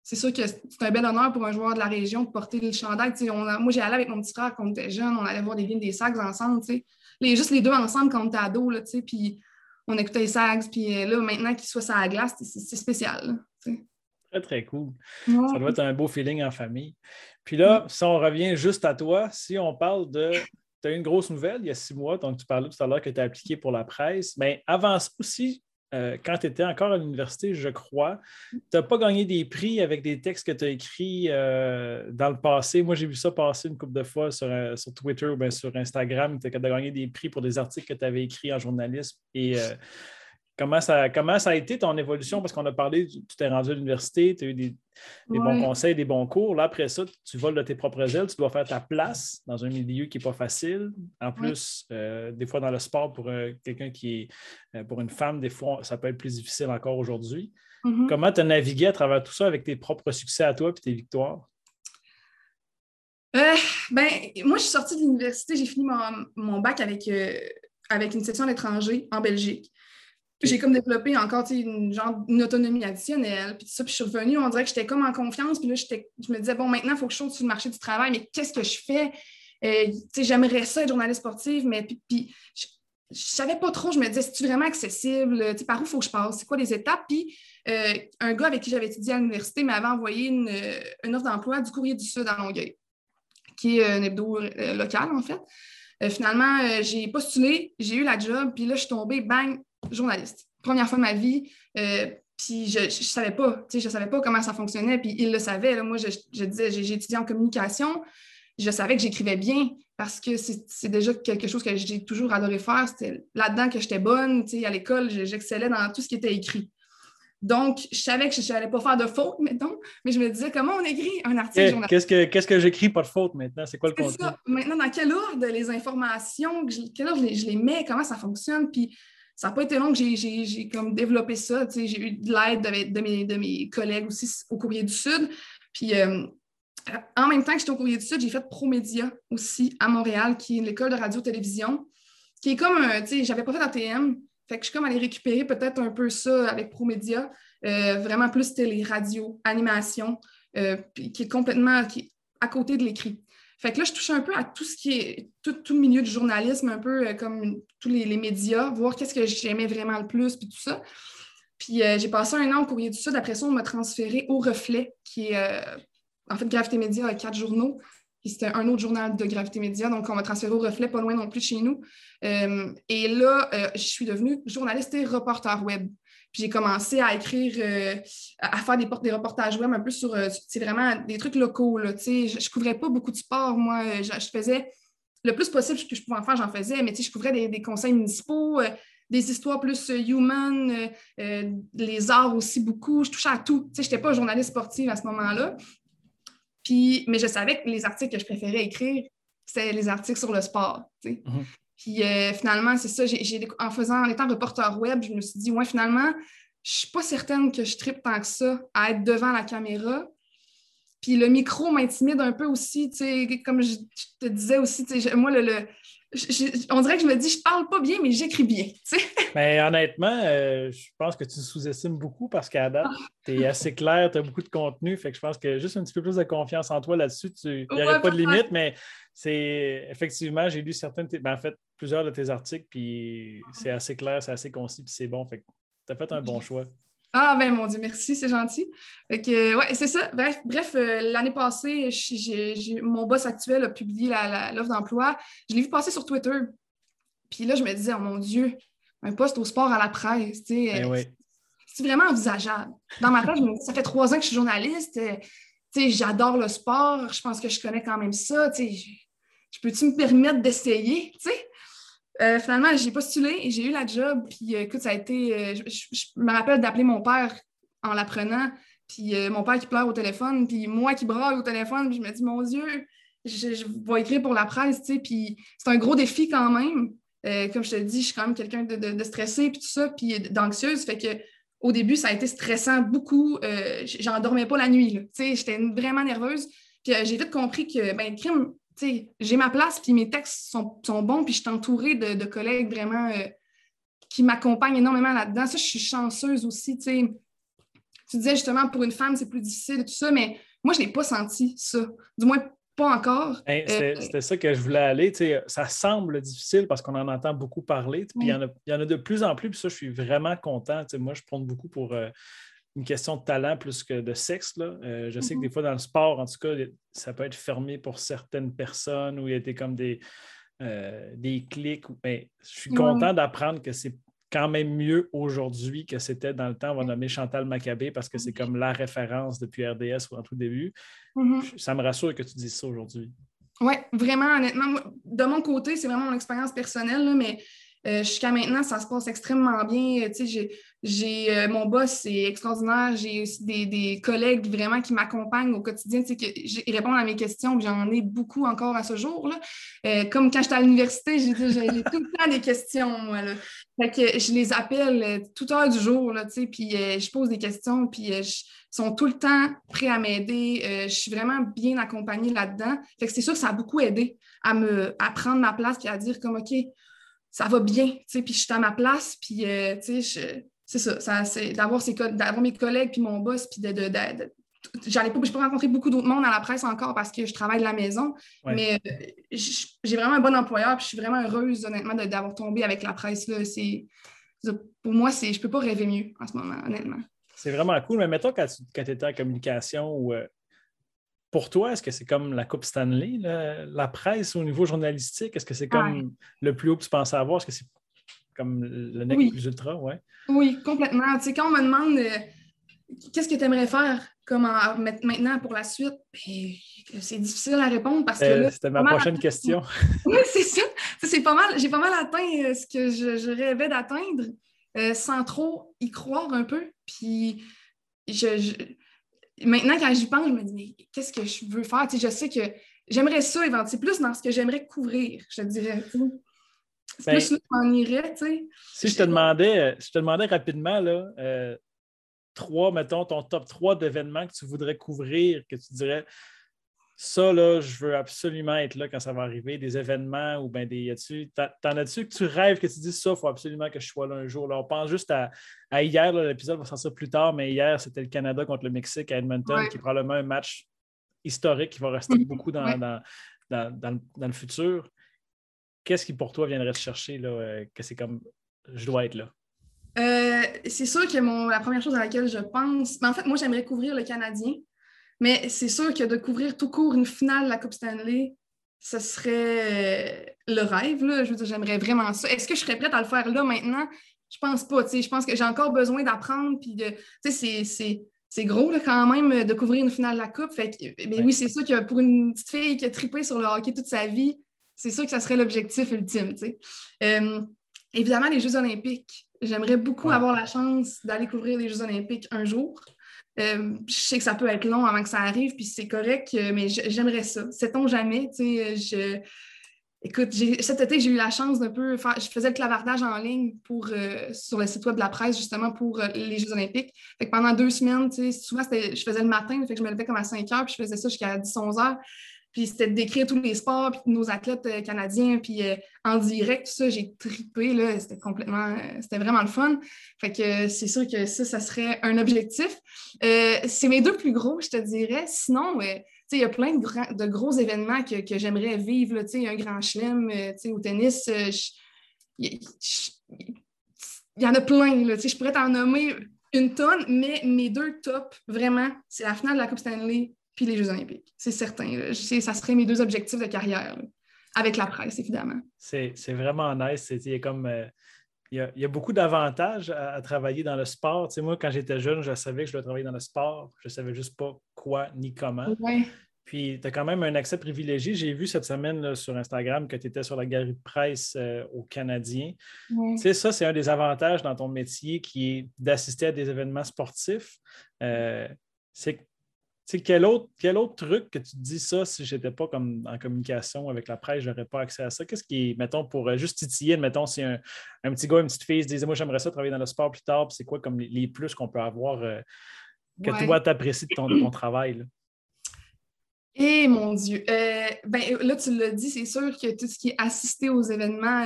B: c'est sûr que c'est un bel honneur pour un joueur de la région de porter le chandail. moi, j'ai allé avec mon petit frère quand on était jeune, on allait voir des vignes des sacs ensemble. les, juste les deux ensemble quand on était ado, là, puis on écoutait les Sags, puis euh, là, maintenant qu'ils soient sur la glace, c'est spécial.
A: très, très cool. Ça doit être un beau feeling en famille. Puis là, si on revient juste à toi, si on parle de tu as eu une grosse nouvelle il y a six mois, donc tu parlais tout à l'heure que tu as appliqué pour la presse. Mais avant ça aussi, euh, quand tu étais encore à l'université, je crois, tu n'as pas gagné des prix avec des textes que tu as écrits euh, dans le passé. Moi, j'ai vu ça passer une couple de fois sur, euh, Twitter ou bien sur Instagram. Tu as gagné des prix pour des articles que tu avais écrits en journalisme. Et Comment ça, comment ça a été ton évolution? Parce qu'on a parlé, tu t'es rendu à l'université, tu as eu des, bons conseils, des bons cours. Là, après ça, tu voles de tes propres ailes, tu dois faire ta place dans un milieu qui n'est pas facile. En plus, euh, des fois dans le sport, pour euh, quelqu'un qui est, euh, pour une femme, des fois, ça peut être plus difficile encore aujourd'hui. Mm-hmm. Comment tu as navigué à travers tout ça avec tes propres succès à toi et tes victoires?
B: ben, moi, je suis sortie de l'université, j'ai fini mon, bac avec, avec une session à l'étranger en Belgique. J'ai comme développé encore une, genre, une autonomie additionnelle. Puis ça, puis je suis revenue, on dirait que j'étais comme en confiance. Puis là, je me disais, bon, maintenant, il faut que je saute sur le marché du travail, mais qu'est-ce que je fais? Euh, J'aimerais ça être journaliste sportive, mais puis, puis je, ne savais pas trop. Je me disais, c'est vraiment accessible? par où il faut que je passe? C'est quoi les étapes? Puis euh, un gars avec qui j'avais étudié à l'université m'avait envoyé une, une offre d'emploi du Courrier du Sud à Longueuil, qui est un hebdo euh, local, en fait. Euh, finalement, j'ai postulé, j'ai eu la job, puis là, je suis tombée, bang, journaliste. Première fois de ma vie. Euh, puis je ne savais pas, je ne savais pas comment ça fonctionnait. Puis il le savait. Moi, je, disais, j'ai étudié en communication. Je savais que j'écrivais bien parce que c'est déjà quelque chose que j'ai toujours adoré faire. C'était là-dedans que j'étais bonne. À l'école, j'excellais dans tout ce qui était écrit. Donc, je savais que je n'allais pas faire de faute, mettons, mais je me disais comment on écrit un article
A: journalistique. Qu'est-ce que, qu'est-ce que j'écris pas de faute maintenant? C'est quoi le contenu?
B: Maintenant, dans quel ordre les informations, quel ordre je les mets, comment ça fonctionne? Puis ça n'a pas été long que j'ai comme développé ça. J'ai eu de l'aide de, mes, de mes collègues aussi au Courrier du Sud. Puis euh, en même temps que j'étais au Courrier du Sud, j'ai fait ProMédia aussi à Montréal, qui est l'école de radio-télévision, qui est comme, tu sais, j'avais pas fait d'ATM. Fait que je suis comme allée récupérer peut-être un peu ça avec ProMédia, euh, vraiment plus télé, radio, animation, euh, qui est complètement qui à côté de l'écrit. Fait que là, je touche un peu à tout ce qui est, tout, le milieu du journalisme, un peu euh, comme tous les, médias, voir qu'est-ce que j'aimais vraiment le plus, puis tout ça. Puis euh, j'ai passé un an au Courrier du Sud. Après ça, on m'a transféré au Reflet, qui est, euh, en fait, Gravité Média a quatre journaux. Puis c'était un autre journal de Gravité Média. Donc, on m'a transféré au Reflet, pas loin non plus de chez nous. et là, je suis devenue journaliste et reporter web j'ai commencé à écrire, euh, à faire des, reportages web un peu sur, euh, c'est vraiment des trucs locaux. Là, je ne couvrais pas beaucoup de sport. Moi, je, faisais le plus possible que je pouvais en faire, j'en faisais, mais je couvrais des, conseils municipaux, euh, des histoires plus human, les arts aussi beaucoup. Je touchais à tout. Je n'étais pas journaliste sportive à ce moment-là. Puis, mais je savais que les articles que je préférais écrire, c'était les articles sur le sport. Mm-hmm. Puis euh, finalement, c'est ça, en faisant, en étant reporter web, je me suis dit, ouais, finalement, je suis pas certaine que je tripe tant que ça à être devant la caméra. Puis le micro m'intimide un peu aussi, tu sais, comme je, te disais aussi, tu sais, moi, le, on dirait que je me dis, je parle pas bien, mais j'écris bien.
A: Mais honnêtement, euh, je pense que tu sous-estimes beaucoup parce qu'à date, ah. tu es assez clair, tu as beaucoup de contenu. Fait que je pense que juste un petit peu plus de confiance en toi là-dessus, il n'y aurait pas de limite, mais c'est effectivement, j'ai lu certains ben, en fait, plusieurs de tes articles, puis c'est assez clair, c'est assez concis, puis c'est bon. Fait que tu as fait un bon choix.
B: Ah ben mon Dieu, merci, c'est gentil. Fait ouais, c'est ça. Bref, bref euh, l'année passée, mon boss actuel a publié l'offre d'emploi. Je l'ai vu passer sur Twitter. Puis là, je me disais, oh mon Dieu, un poste au sport à la presse, tu sais, ben c'est vraiment envisageable. Dans ma tête, ça fait trois ans que je suis journaliste. Euh, tu j'adore le sport. Je pense que je connais quand même ça. Tu sais, je peux-tu me permettre d'essayer? Tu sais? Euh, finalement, j'ai postulé et j'ai eu la job. Puis euh, écoute, ça a été. Euh, je, me rappelle d'appeler mon père en l'apprenant. Puis mon père qui pleure au téléphone, puis moi qui braille au téléphone. Puis je me dis, mon Dieu, je, vais écrire pour la presse. Puis c'est un gros défi quand même. comme je te dis, je suis quand même quelqu'un de, stressé, puis tout ça, puis d'anxieuse. Fait que au début, ça a été stressant beaucoup. J'en dormais pas la nuit. J'étais vraiment nerveuse. Puis j'ai vite compris que, ben, le crime, j'ai ma place, puis mes textes sont, bons, puis je suis entourée de, collègues vraiment euh, qui m'accompagnent énormément là-dedans. Ça, je suis chanceuse aussi. Tu disais justement, pour une femme, c'est plus difficile, tout ça, mais moi, je n'ai pas senti ça. Du moins, pas encore.
A: Ben, euh, c'était ça que je voulais aller. Ça semble difficile parce qu'on en entend beaucoup parler. Puis il y, en a de plus en plus. Puis ça, je suis vraiment content. moi, je prends beaucoup pour euh, une question de talent plus que de sexe. Là. Euh, je sais que des mhm. fois, dans le sport, en tout cas, ça peut être fermé pour certaines personnes où il y a été comme des, euh, des clics. Ben, je suis content d'apprendre que c'est quand même mieux aujourd'hui que c'était dans le temps. On va nommer Chantal Maccabé parce que c'est comme la référence depuis RDS en tout début. Mm-hmm. Ça me rassure que tu dises ça aujourd'hui.
B: Oui, vraiment, honnêtement, de mon côté, c'est vraiment mon expérience personnelle, mais euh, jusqu'à maintenant, ça se passe extrêmement bien. J'ai, euh, mon boss, c'est extraordinaire. J'ai aussi des, collègues vraiment qui m'accompagnent au quotidien, qui répondent à mes questions. J'en ai beaucoup encore à ce jour. Là. Euh, comme quand j'étais à l'université, j'ai, tout le temps des questions, moi. que je les appelle toute heure du jour, là, puis je pose des questions, puis ils sont tout le temps prêts à m'aider. je suis vraiment bien accompagnée là-dedans. Fait que c'est sûr que ça a beaucoup aidé à me prendre ma place et à dire comme OK, ça va bien, tu sais, puis je suis à ma place, puis, euh, tu sais, c'est ça, ça c'est d'avoir, mes collègues, puis mon boss, puis de, de, de, j'allais pas, je peux rencontrer beaucoup d'autres monde à la presse encore parce que je travaille de la maison, mais euh, j'ai vraiment un bon employeur, puis je suis vraiment heureuse, honnêtement, d'avoir tombé avec la presse, là, c'est, pour moi, c'est, je peux pas rêver mieux en ce moment, honnêtement.
A: C'est vraiment cool, mais mettons quand tu étais en communication ou euh, pour toi, est-ce que c'est comme la Coupe Stanley, la, presse au niveau journalistique? Est-ce que c'est comme le plus haut que tu pensais avoir? Est-ce que c'est comme le nec plus ultra? Ouais.
B: Oui, complètement. Tu sais, quand on me demande euh, qu'est-ce que tu aimerais faire comme maintenant pour la suite, ben, c'est difficile à répondre parce que euh,
A: C'était ma prochaine question.
B: oui, c'est ça. C'est pas mal. J'ai pas mal atteint euh, ce que je, rêvais d'atteindre sans trop y croire un peu. Puis je maintenant, quand j'y pense, je me dis, mais qu'est-ce que je veux faire? je sais que j'aimerais ça, éventuellement, plus dans ce que j'aimerais couvrir, je te dirais. C'est ben, plus là tu sais.
A: Si je te demandais, euh, je te demandais rapidement, là, euh, trois, mettons, ton top 3 d'événements que tu voudrais couvrir, que tu dirais, ça, là, je veux absolument être là quand ça va arriver, des événements ou bien des. T'en as-tu que tu rêves que tu dis ça, il faut absolument que je sois là un jour. Là, on pense juste à, hier, l'épisode va sortir plus tard, mais hier, c'était le Canada contre le Mexique à Edmonton, qui est probablement un match historique qui va rester beaucoup dans, dans, le futur. Qu'est-ce qui pour toi viendrait te chercher là, euh, que c'est comme je dois être là?
B: Euh, c'est sûr que mon, la première chose à laquelle je pense, mais en fait, moi, j'aimerais couvrir le Canadien. Mais c'est sûr que de couvrir tout court une finale de la Coupe Stanley, ce serait euh, le rêve. Là. Je veux dire, j'aimerais vraiment ça. Est-ce que je serais prête à le faire là maintenant? Je pense pas. Je pense que j'ai encore besoin d'apprendre. Puis de. C'est gros là, quand même de couvrir une finale de la Coupe. Fait ben oui, c'est sûr que pour une petite fille qui a trippé sur le hockey toute sa vie, c'est sûr que ça serait l'objectif ultime. Euh, évidemment, les Jeux olympiques. J'aimerais beaucoup avoir la chance d'aller couvrir les Jeux olympiques un jour. Euh, je sais que ça peut être long avant que ça arrive, puis c'est correct, euh, mais j'aimerais ça. Sait-on jamais, tu sais, je... Écoute, cet été, j'ai eu la chance d'un peu faire. Je faisais le clavardage en ligne pour, euh, sur le site web de la presse, justement, pour les Jeux Olympiques. Fait que pendant deux semaines, tu sais, souvent, je faisais le matin, fait que je me levais comme à 5 heures, puis je faisais ça jusqu'à 10-11 heures. Puis c'était de décrire tous les sports, puis nos athlètes euh, canadiens, puis euh, en direct, tout ça, j'ai tripé, là, c'était complètement, euh, c'était vraiment le fun. Fait que c'est sûr que ça, ça serait un objectif. c'est mes deux plus gros, je te dirais. Sinon, il y a plein de, gros événements que, que j'aimerais vivre, là, un grand chelem, au tennis, il y, en a plein, je pourrais t'en nommer une tonne, mais mes deux tops, vraiment, c'est la finale de la Coupe Stanley puis les Jeux olympiques. C'est certain. Ça serait mes deux objectifs de carrière, avec la presse, évidemment.
A: C'est vraiment nice. Il y a comme... Euh, il, y a, beaucoup d'avantages à, travailler dans le sport. moi, quand j'étais jeune, je savais que je devais travailler dans le sport. Je ne savais juste pas quoi ni comment. Puis, tu as quand même un accès privilégié. J'ai vu cette semaine sur Instagram que tu étais sur la galerie de presse euh, au Canadien. ça, c'est un des avantages dans ton métier qui est d'assister à des événements sportifs. Euh, c'est que quel autre, quel autre truc que tu te dis ça si je n'étais pas comme en communication avec la presse, je n'aurais pas accès à ça? Qu'est-ce qui est, mettons, pour euh, juste titiller, mettons, si un, petit gars, une petite fille se disait, moi, j'aimerais ça travailler dans le sport plus tard, c'est quoi comme les, plus qu'on peut avoir euh, que tu toi, t'apprécies de ton, ton travail?
B: Eh mon Dieu! Euh, ben, là, tu l'as dit, c'est sûr que tout ce qui est assisté aux événements.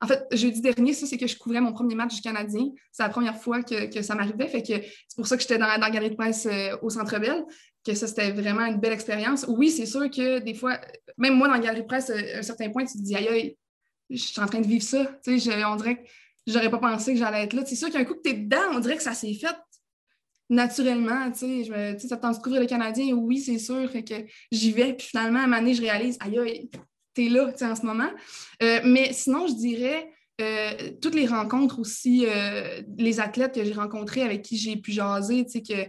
B: en fait, jeudi dernier, ça, c'est que je couvrais mon premier match du Canadien. C'est la première fois que, ça m'arrivait. Fait que c'est pour ça que j'étais dans, la galerie de presse au Centre Bell que ça, c'était vraiment une belle expérience. Oui, c'est sûr que des fois, même moi, dans la galerie presse, à un certain point, tu te dis, aïe, je suis en train de vivre ça. Tu sais, on dirait que j'aurais pas pensé que j'allais être là. C'est sûr qu'un coup que tu es dedans, on dirait que ça s'est fait naturellement. Tu sais, ça tente de couvrir le Canadien, oui, c'est sûr. Que j'y vais, puis finalement, à un moment donné, je réalise, aïe, tu es là en ce moment. Euh, mais sinon, je dirais euh, toutes les rencontres aussi, euh, les athlètes que j'ai rencontrés avec qui j'ai pu jaser, que,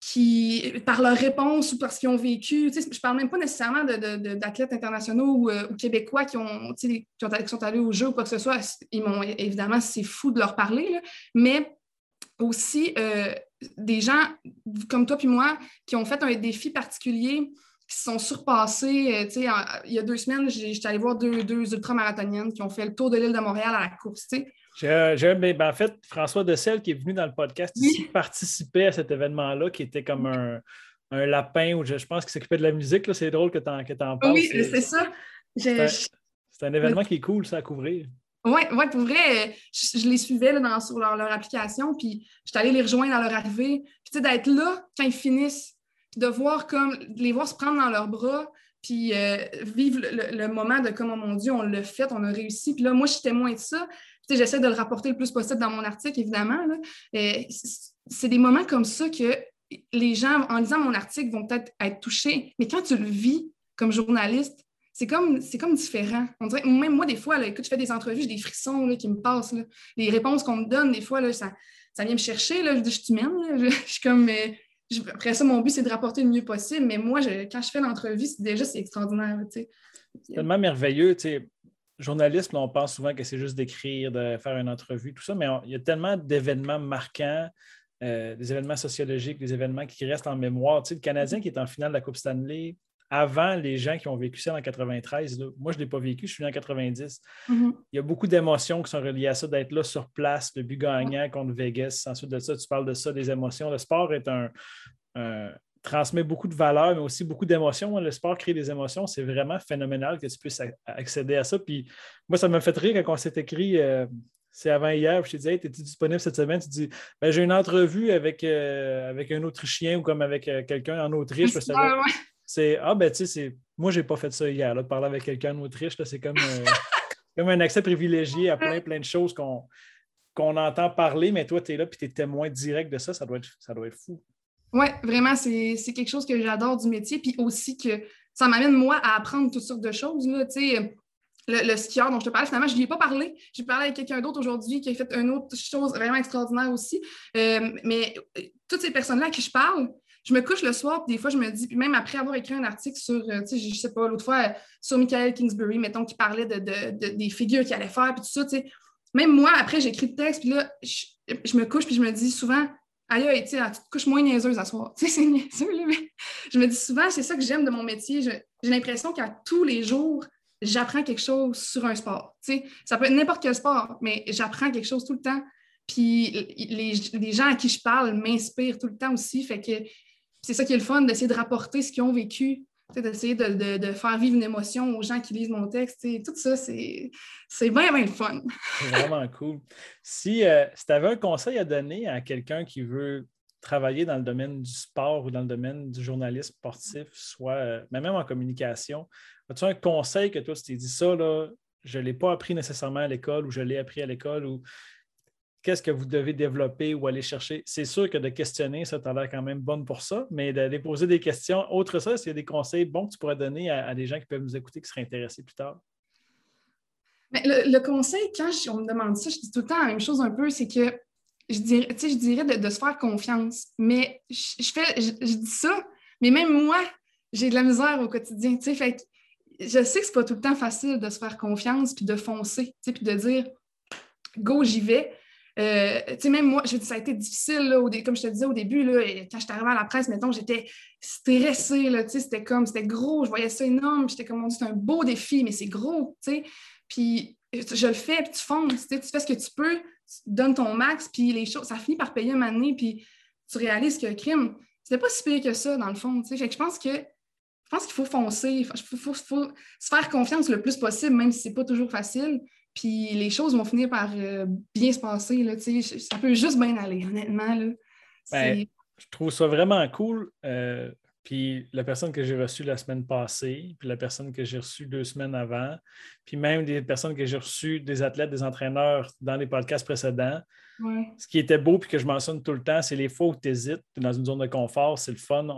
B: qui, par leurs réponses ou parce qu'ils ont vécu, je ne parle même pas nécessairement d'athlètes internationaux ou, québécois qui, ont, qui, sont allés au jeu ou quoi que ce soit. Ils m'ont évidemment, c'est fou de leur parler, mais aussi des gens comme toi puis moi qui ont fait un défi particulier qui se sont surpassés. Euh, il y a deux semaines, j'étais allée voir deux, deux ultramarathoniennes qui ont fait le tour de l'île de Montréal à la course.
A: J'ai, ben, en fait, François Dessel, qui est venu dans le podcast, ici, participait à cet événement-là, qui était comme un, lapin où je, pense qu'il s'occupait de la musique. C'est drôle que tu en, parles.
B: Oui, c'est, ça.
A: C'est un, événement qui est cool, ça, à couvrir.
B: Oui, ouais, pour vrai, je, les suivais là, sur leur, application, puis j'étais allée les rejoindre à leur arrivée. Puis, d'être là quand ils finissent de voir comme, les voir se prendre dans leurs bras, puis euh, vivre le, moment de comme, oh mon Dieu, on l'a fait, on a réussi. Puis là, moi, je suis témoin de ça. J'essaie de le rapporter le plus possible dans mon article, évidemment. C'est des moments comme ça que les gens, en lisant mon article, vont peut-être être touchés. Mais quand tu le vis comme journaliste, c'est comme, comme différent. On dirait, même moi, des fois, là, écoute, je fais des entrevues, j'ai des frissons qui me passent. Les réponses qu'on me donne, des fois, là, ça, ça vient me chercher. Là, je, suis humaine. Je, je, suis comme, après ça, mon but, c'est de rapporter le mieux possible, mais moi, quand je fais l'entrevue, déjà, c'est extraordinaire. C'est
A: tellement merveilleux. Journaliste, on pense souvent que c'est juste d'écrire, de faire une entrevue, tout ça, mais il y a tellement d'événements marquants, euh, des événements sociologiques, des événements qui restent en mémoire. le Canadien qui est en finale de la Coupe Stanley, avant les gens qui ont vécu ça en 93. Moi, je ne l'ai pas vécu, je suis né en 90. Mm-hmm. Il y a beaucoup d'émotions qui sont reliées à ça, d'être là sur place, le but gagnant contre Vegas. Ensuite de ça, tu parles de ça, des émotions. Le sport est un, transmet beaucoup de valeurs, mais aussi beaucoup d'émotions. Le sport crée des émotions. C'est vraiment phénoménal que tu puisses accéder à ça. Puis moi, ça m'a fait rire quand on s'est écrit. Euh, c'est avant hier, je t'ai dit, hey, es-tu disponible cette semaine? Tu dis, ben, j'ai une entrevue avec, euh, avec un Autrichien ou comme avec euh, quelqu'un en Autriche. c'est Ah, ben, tu sais, moi, j'ai pas fait ça hier, là, de parler avec quelqu'un en Autriche. C'est comme, comme un accès privilégié à plein, plein de choses qu'on qu'on entend parler, mais toi, tu es là et tu es témoin direct de ça. Ça doit être, ça doit être fou.
B: Oui, vraiment, c'est quelque chose que j'adore du métier. Puis aussi que ça m'amène, moi, à apprendre toutes sortes de choses. Là, le, le, skieur dont je te parlais, finalement, je ne lui ai pas parlé. J'ai parlé avec quelqu'un d'autre aujourd'hui qui a fait une autre chose vraiment extraordinaire aussi. Euh, mais toutes ces personnes-là à qui je parle, je me couche le soir, puis des fois, je me dis, puis même après avoir écrit un article sur, euh, tu sais, je sais pas, l'autre fois, sur Michael Kingsbury, mettons, qui parlait de, des figures qu'il allait faire, puis tout ça, tu sais. Même moi, après, j'écris le texte, puis là, je, me couche, puis je me dis souvent, aïe, tu te couches moins niaiseuse à soir. Tu sais, c'est niaiseux, là, mais je me dis souvent, c'est ça que j'aime de mon métier. J'ai l'impression qu'à tous les jours, j'apprends quelque chose sur un sport. Tu sais, ça peut être n'importe quel sport, mais j'apprends quelque chose tout le temps. Puis les, les, gens à qui je parle m'inspirent tout le temps aussi. Fait que c'est ça qui est le fun, d'essayer de rapporter ce qu'ils ont vécu, d'essayer de, faire vivre une émotion aux gens qui lisent mon texte. Tout ça, c'est bien, bien le fun.
A: c'est vraiment cool. Si, euh, tu avais un conseil à donner à quelqu'un qui veut travailler dans le domaine du sport ou dans le domaine du journalisme sportif, soit euh, même en communication, as-tu un conseil que toi, tu t'es dit ça, là, je ne l'ai pas appris nécessairement à l'école ou je l'ai appris à l'école ou qu'est-ce que vous devez développer ou aller chercher. C'est sûr que de questionner, ça t'a l'air quand même bonne pour ça, mais d'aller poser des questions. Autre ça, s'il y a des conseils bons que tu pourrais donner à, des gens qui peuvent nous écouter, qui seraient intéressés plus tard?
B: le, conseil, quand on me demande ça, je dis tout le temps la même chose un peu, c'est que je dirais, je dirais de, se faire confiance. Mais je, fais, je, dis ça, mais même moi, j'ai de la misère au quotidien. Fait je sais que c'est pas tout le temps facile de se faire confiance puis de foncer, puis de dire go, j'y vais. Euh, même moi, ça a été difficile, là, comme je te disais au début, là, quand je suis arrivée à la presse, mettons, j'étais stressée, c'était comme, c'était gros, je voyais ça énorme, j'étais comme, on dit, c'est un beau défi, mais c'est gros, tu sais. Puis je le fais, puis tu fonces, tu fais ce que tu peux, tu donnes ton max, puis les choses, ça finit par payer un moment puis tu réalises que le crime, c'était pas si pire que ça, dans le fond, tu sais. Je pense que je pense qu'il faut foncer, il faut, faut, se faire confiance le plus possible, même si c'est pas toujours facile. Puis les choses vont finir par euh, bien se passer. Là, ça peut juste bien aller, honnêtement. Là.
A: Ben, je trouve ça vraiment cool. Euh, puis la personne que j'ai reçue la semaine passée, puis la personne que j'ai reçue deux semaines avant, puis même des personnes que j'ai reçues, des athlètes, des entraîneurs dans les podcasts précédents. Ce qui était beau puis que je mentionne tout le temps, c'est les fois où tu hésites, tu es dans une zone de confort, c'est le fun,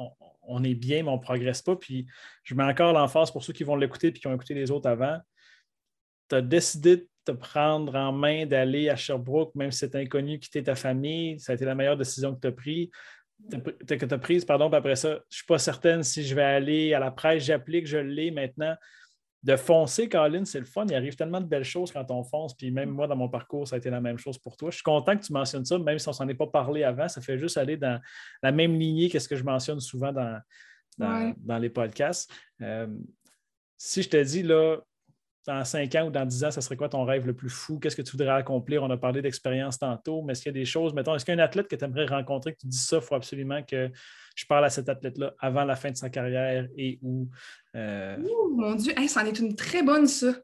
A: on est bien, mais on ne progresse pas. Puis je mets encore l'emphase pour ceux qui vont l'écouter et qui ont écouté les autres avant. Tu as décidé de te prendre en main, d'aller à Sherbrooke, même si c'est inconnu, quitter ta famille. Ça a été la meilleure décision que tu as prise. Que tu as prise, pardon, puis après ça, je ne suis pas certaine si je vais aller à la presse, j'applique, je l'ai maintenant de foncer, Colin, c'est le fun. Il arrive tellement de belles choses quand on fonce. Puis même moi, dans mon parcours, ça a été la même chose pour toi. Je suis content que tu mentionnes ça, même si on ne s'en est pas parlé avant. Ça fait juste aller dans la même lignée que ce que je mentionne souvent dans, dans, les podcasts. Euh, si je te dis, là, dans 5 ans ou dans 10 ans, ça serait quoi ton rêve le plus fou? Qu'est-ce que tu voudrais accomplir? On a parlé d'expérience tantôt, mais est-ce qu'il y a des choses, mettons, est-ce qu'il y a un athlète que tu aimerais rencontrer que tu dis ça, il faut absolument que je parle à cet athlète-là avant la fin de sa carrière et où.
B: Euh... mon Dieu, ça en est une très bonne, ça.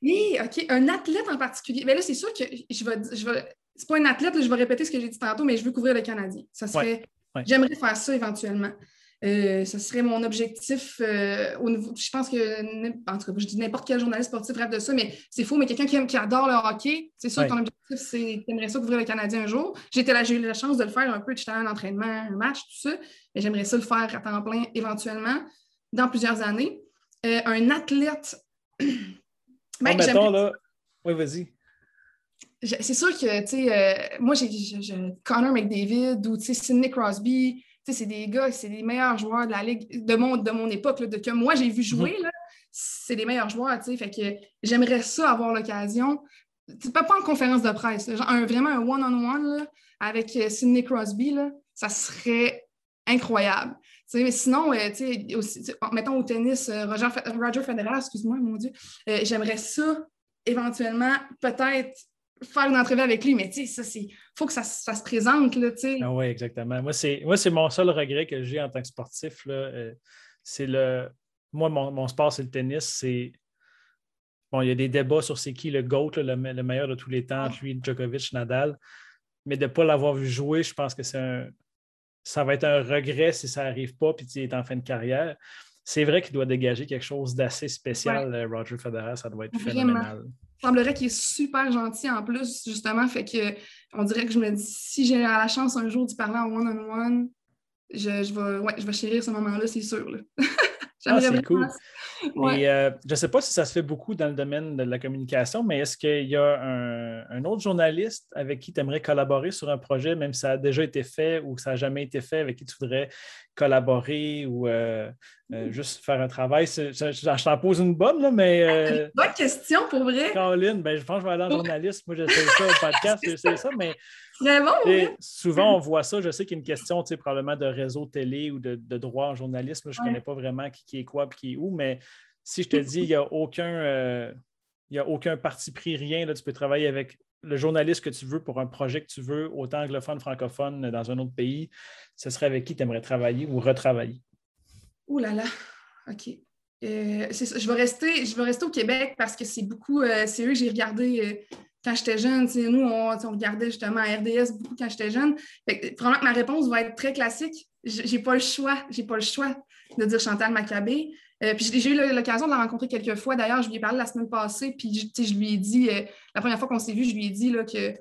B: Oui, OK. Un athlète en particulier. Mais là, c'est sûr que je vais. Je vais... C'est pas un athlète, je vais répéter ce que j'ai dit tantôt, mais je veux couvrir le Canadien. Ça serait. J'aimerais faire ça éventuellement. Euh, ce serait mon objectif euh, au niveau. Je pense que, en tout cas, je dis n'importe quel journaliste sportif rêve de ça, mais c'est faux. Mais quelqu'un qui, qui, adore le hockey, c'est sûr que ton objectif, c'est aimerais ça couvrir le Canadien un jour. J'ai eu la chance de le faire un peu, j'étais un entraînement, un match, tout ça. Mais j'aimerais ça le faire à temps plein éventuellement dans plusieurs années. Euh, un athlète.
A: ben, mettons, là. Oui, vas-y.
B: C'est sûr que, tu sais, moi, j'ai Connor McDavid ou, tu sais, Sidney Crosby, c'est des gars, c'est les meilleurs joueurs de la ligue de mon, de mon époque, de que moi j'ai vu mhm. jouer. C'est les meilleurs joueurs, fait que j'aimerais ça avoir l'occasion. Pas, pas en conférence de presse, un, vraiment un one-on-one avec euh, Sidney Crosby, ça serait incroyable. mais sinon, euh, mettons au tennis, euh, Roger, Roger Federer, excuse-moi, mon Dieu, j'aimerais ça éventuellement peut-être faire une entrevue avec lui, mais tu sais, ça, faut que ça, se présente, là.
A: Ah oui, exactement. Moi, c'est, mon seul regret que j'ai en tant que sportif. Euh, c'est le. Moi, mon, sport, c'est le tennis. C'est. Bon, il y a des débats sur c'est qui le GOAT, le, meilleur de tous les temps, lui, Djokovic, Nadal. Mais de ne pas l'avoir vu jouer, je pense que c'est un. Ça va être un regret si ça n'arrive pas, puis tu es en fin de carrière. C'est vrai qu'il doit dégager quelque chose d'assez spécial, euh, Roger Federer. Ça doit être phénoménal
B: semblerait qu'il est super gentil en plus, justement. Fait que on dirait que je me dis, si j'ai la chance un jour d'y parler en one-on-one, je, vais, ouais, je vais chérir ce moment-là, c'est sûr.
A: ah, c'est cool. Euh, je ne sais pas si ça se fait beaucoup dans le domaine de la communication, mais est-ce qu'il y a un, autre journaliste avec qui tu aimerais collaborer sur un projet, même si ça a déjà été fait ou que ça n'a jamais été fait, avec qui tu voudrais collaborer ou euh, euh, juste faire un travail? Je, t'en pose une bonne, là, mais.
B: bonne question pour vrai.
A: Caroline, ben, je pense que je vais aller en journaliste. Moi, j'essaie ça au podcast, j'essaie ça, mais.
B: Bon,
A: souvent, on voit ça. Je sais qu'il y a une question, probablement de réseau télé ou de, droit en journalisme. Je ne connais pas vraiment qui, est quoi et qui est où, mais si je te dis il n'y a aucun. Euh, il a aucun parti pris, rien. Tu peux travailler avec le journaliste que tu veux pour un projet que tu veux, autant anglophone, francophone, dans un autre pays. Ce serait avec qui tu aimerais travailler ou retravailler?
B: Ouh là là, OK. Euh, je, vais rester, je vais rester au Québec parce que c'est beaucoup, euh, c'est eux que j'ai regardé quand j'étais jeune. Nous, on, regardait justement RDS beaucoup quand j'étais jeune. probablement que ma réponse va être très classique. J'ai pas le choix. J'ai pas le choix de dire Chantal Maccabé. Euh, puis j'ai eu l'occasion de la rencontrer quelques fois. D'ailleurs, je lui ai parlé la semaine passée, puis je lui ai dit, euh, la première fois qu'on s'est vu, je lui ai dit là, que,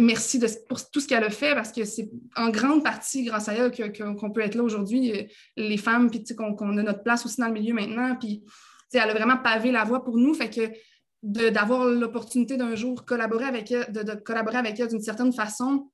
B: merci de, pour tout ce qu'elle a fait, parce que c'est en grande partie grâce à elle qu'on peut être là aujourd'hui, euh, les femmes, puis qu'on a notre place aussi dans le milieu maintenant. Puis elle a vraiment pavé la voie pour nous. Fait que d'avoir l'opportunité d'un jour collaborer avec elle, de, collaborer avec elle d'une certaine façon,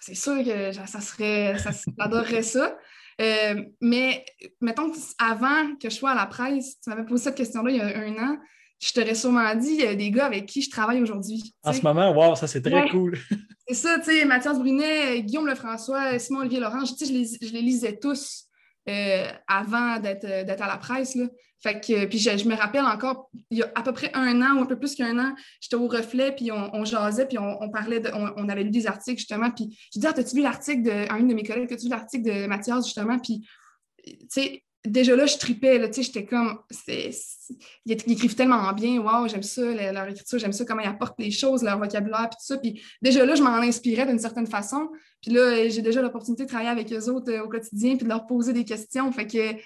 B: c'est sûr que ça serait, j'adorerais ça. Euh, mais mettons avant que je sois à la presse, tu m'avais posé cette question-là il y a un an, je t'aurais sûrement dit il y a des gars avec qui je travaille aujourd'hui.
A: En ce moment, wow, ça c'est très cool.
B: c'est ça, tu sais, Mathias Brunet, Guillaume Lefrançois, Simon-Olivier Laurent, je, je, les, je les lisais tous euh, avant d'être à la presse. Là. Fait que, puis je, me rappelle encore, il y a à peu près un an ou un peu plus qu'un an, j'étais au reflet, puis on, jasait, puis on, parlait, de, on, avait lu des articles justement, puis je disais, ah, as-tu lu l'article de, un de mes collègues, as-tu lu l'article de Mathias justement, puis, tu sais, déjà là, je tripais, tu sais, j'étais comme, c'est, ils écrivent tellement bien, waouh, j'aime ça, leur écriture, j'aime ça, comment ils apportent les choses, leur vocabulaire, puis tout ça, puis déjà là, je m'en inspirais d'une certaine façon, puis là, j'ai déjà l'opportunité de travailler avec eux autres euh, au quotidien, puis de leur poser des questions, fait que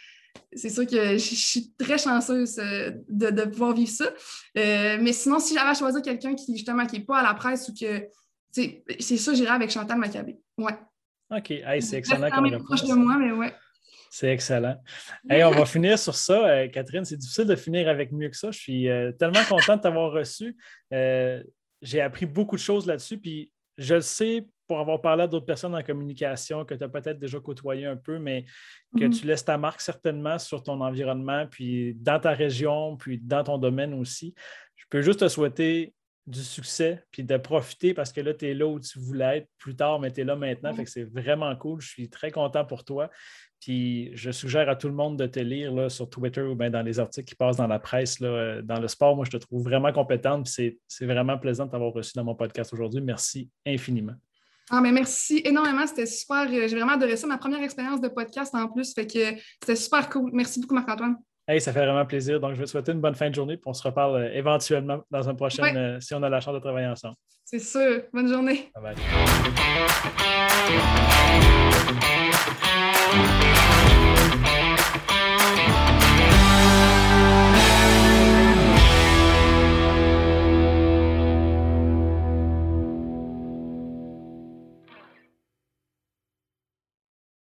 B: c'est sûr que je, suis très chanceuse euh, de, pouvoir vivre ça. Euh, mais sinon, si j'avais à choisir quelqu'un qui, justement, qui n'est pas à la presse ou que. C'est ça, j'irais avec Chantal Maccabé. Ouais.
A: OK. c'est excellent comme réponse.
B: proche de moi, mais ouais.
A: C'est excellent. Hey, on va finir sur ça. Euh, Catherine, c'est difficile de finir avec mieux que ça. Je suis euh, tellement content de t'avoir reçu. Euh, j'ai appris beaucoup de choses là-dessus. Puis je le sais pour avoir parlé à d'autres personnes en communication que tu as peut-être déjà côtoyé un peu, mais que mm-hmm. tu laisses ta marque certainement sur ton environnement, puis dans ta région, puis dans ton domaine aussi. Je peux juste te souhaiter du succès, puis de profiter parce que là, tu es là où tu voulais être plus tard, mais tu es là maintenant. Fait que c'est vraiment cool. Je suis très content pour toi. Puis je suggère à tout le monde de te lire là, sur Twitter ou bien dans les articles qui passent dans la presse. Là, euh, dans le sport, moi, je te trouve vraiment compétente. C'est vraiment plaisant de t'avoir reçu dans mon podcast aujourd'hui. Merci infiniment.
B: Ah, mais merci énormément. C'était super. Euh, j'ai vraiment adoré ça. Ma première expérience de podcast en plus. Fait que c'était super cool. Merci beaucoup, Marc-Antoine.
A: Hey, ça fait vraiment plaisir. Donc, je vais te souhaiter une bonne fin de journée. Puis on se reparle euh, éventuellement dans un prochain si on a la chance de travailler ensemble.
B: C'est sûr. Bonne journée.
A: Bye bye.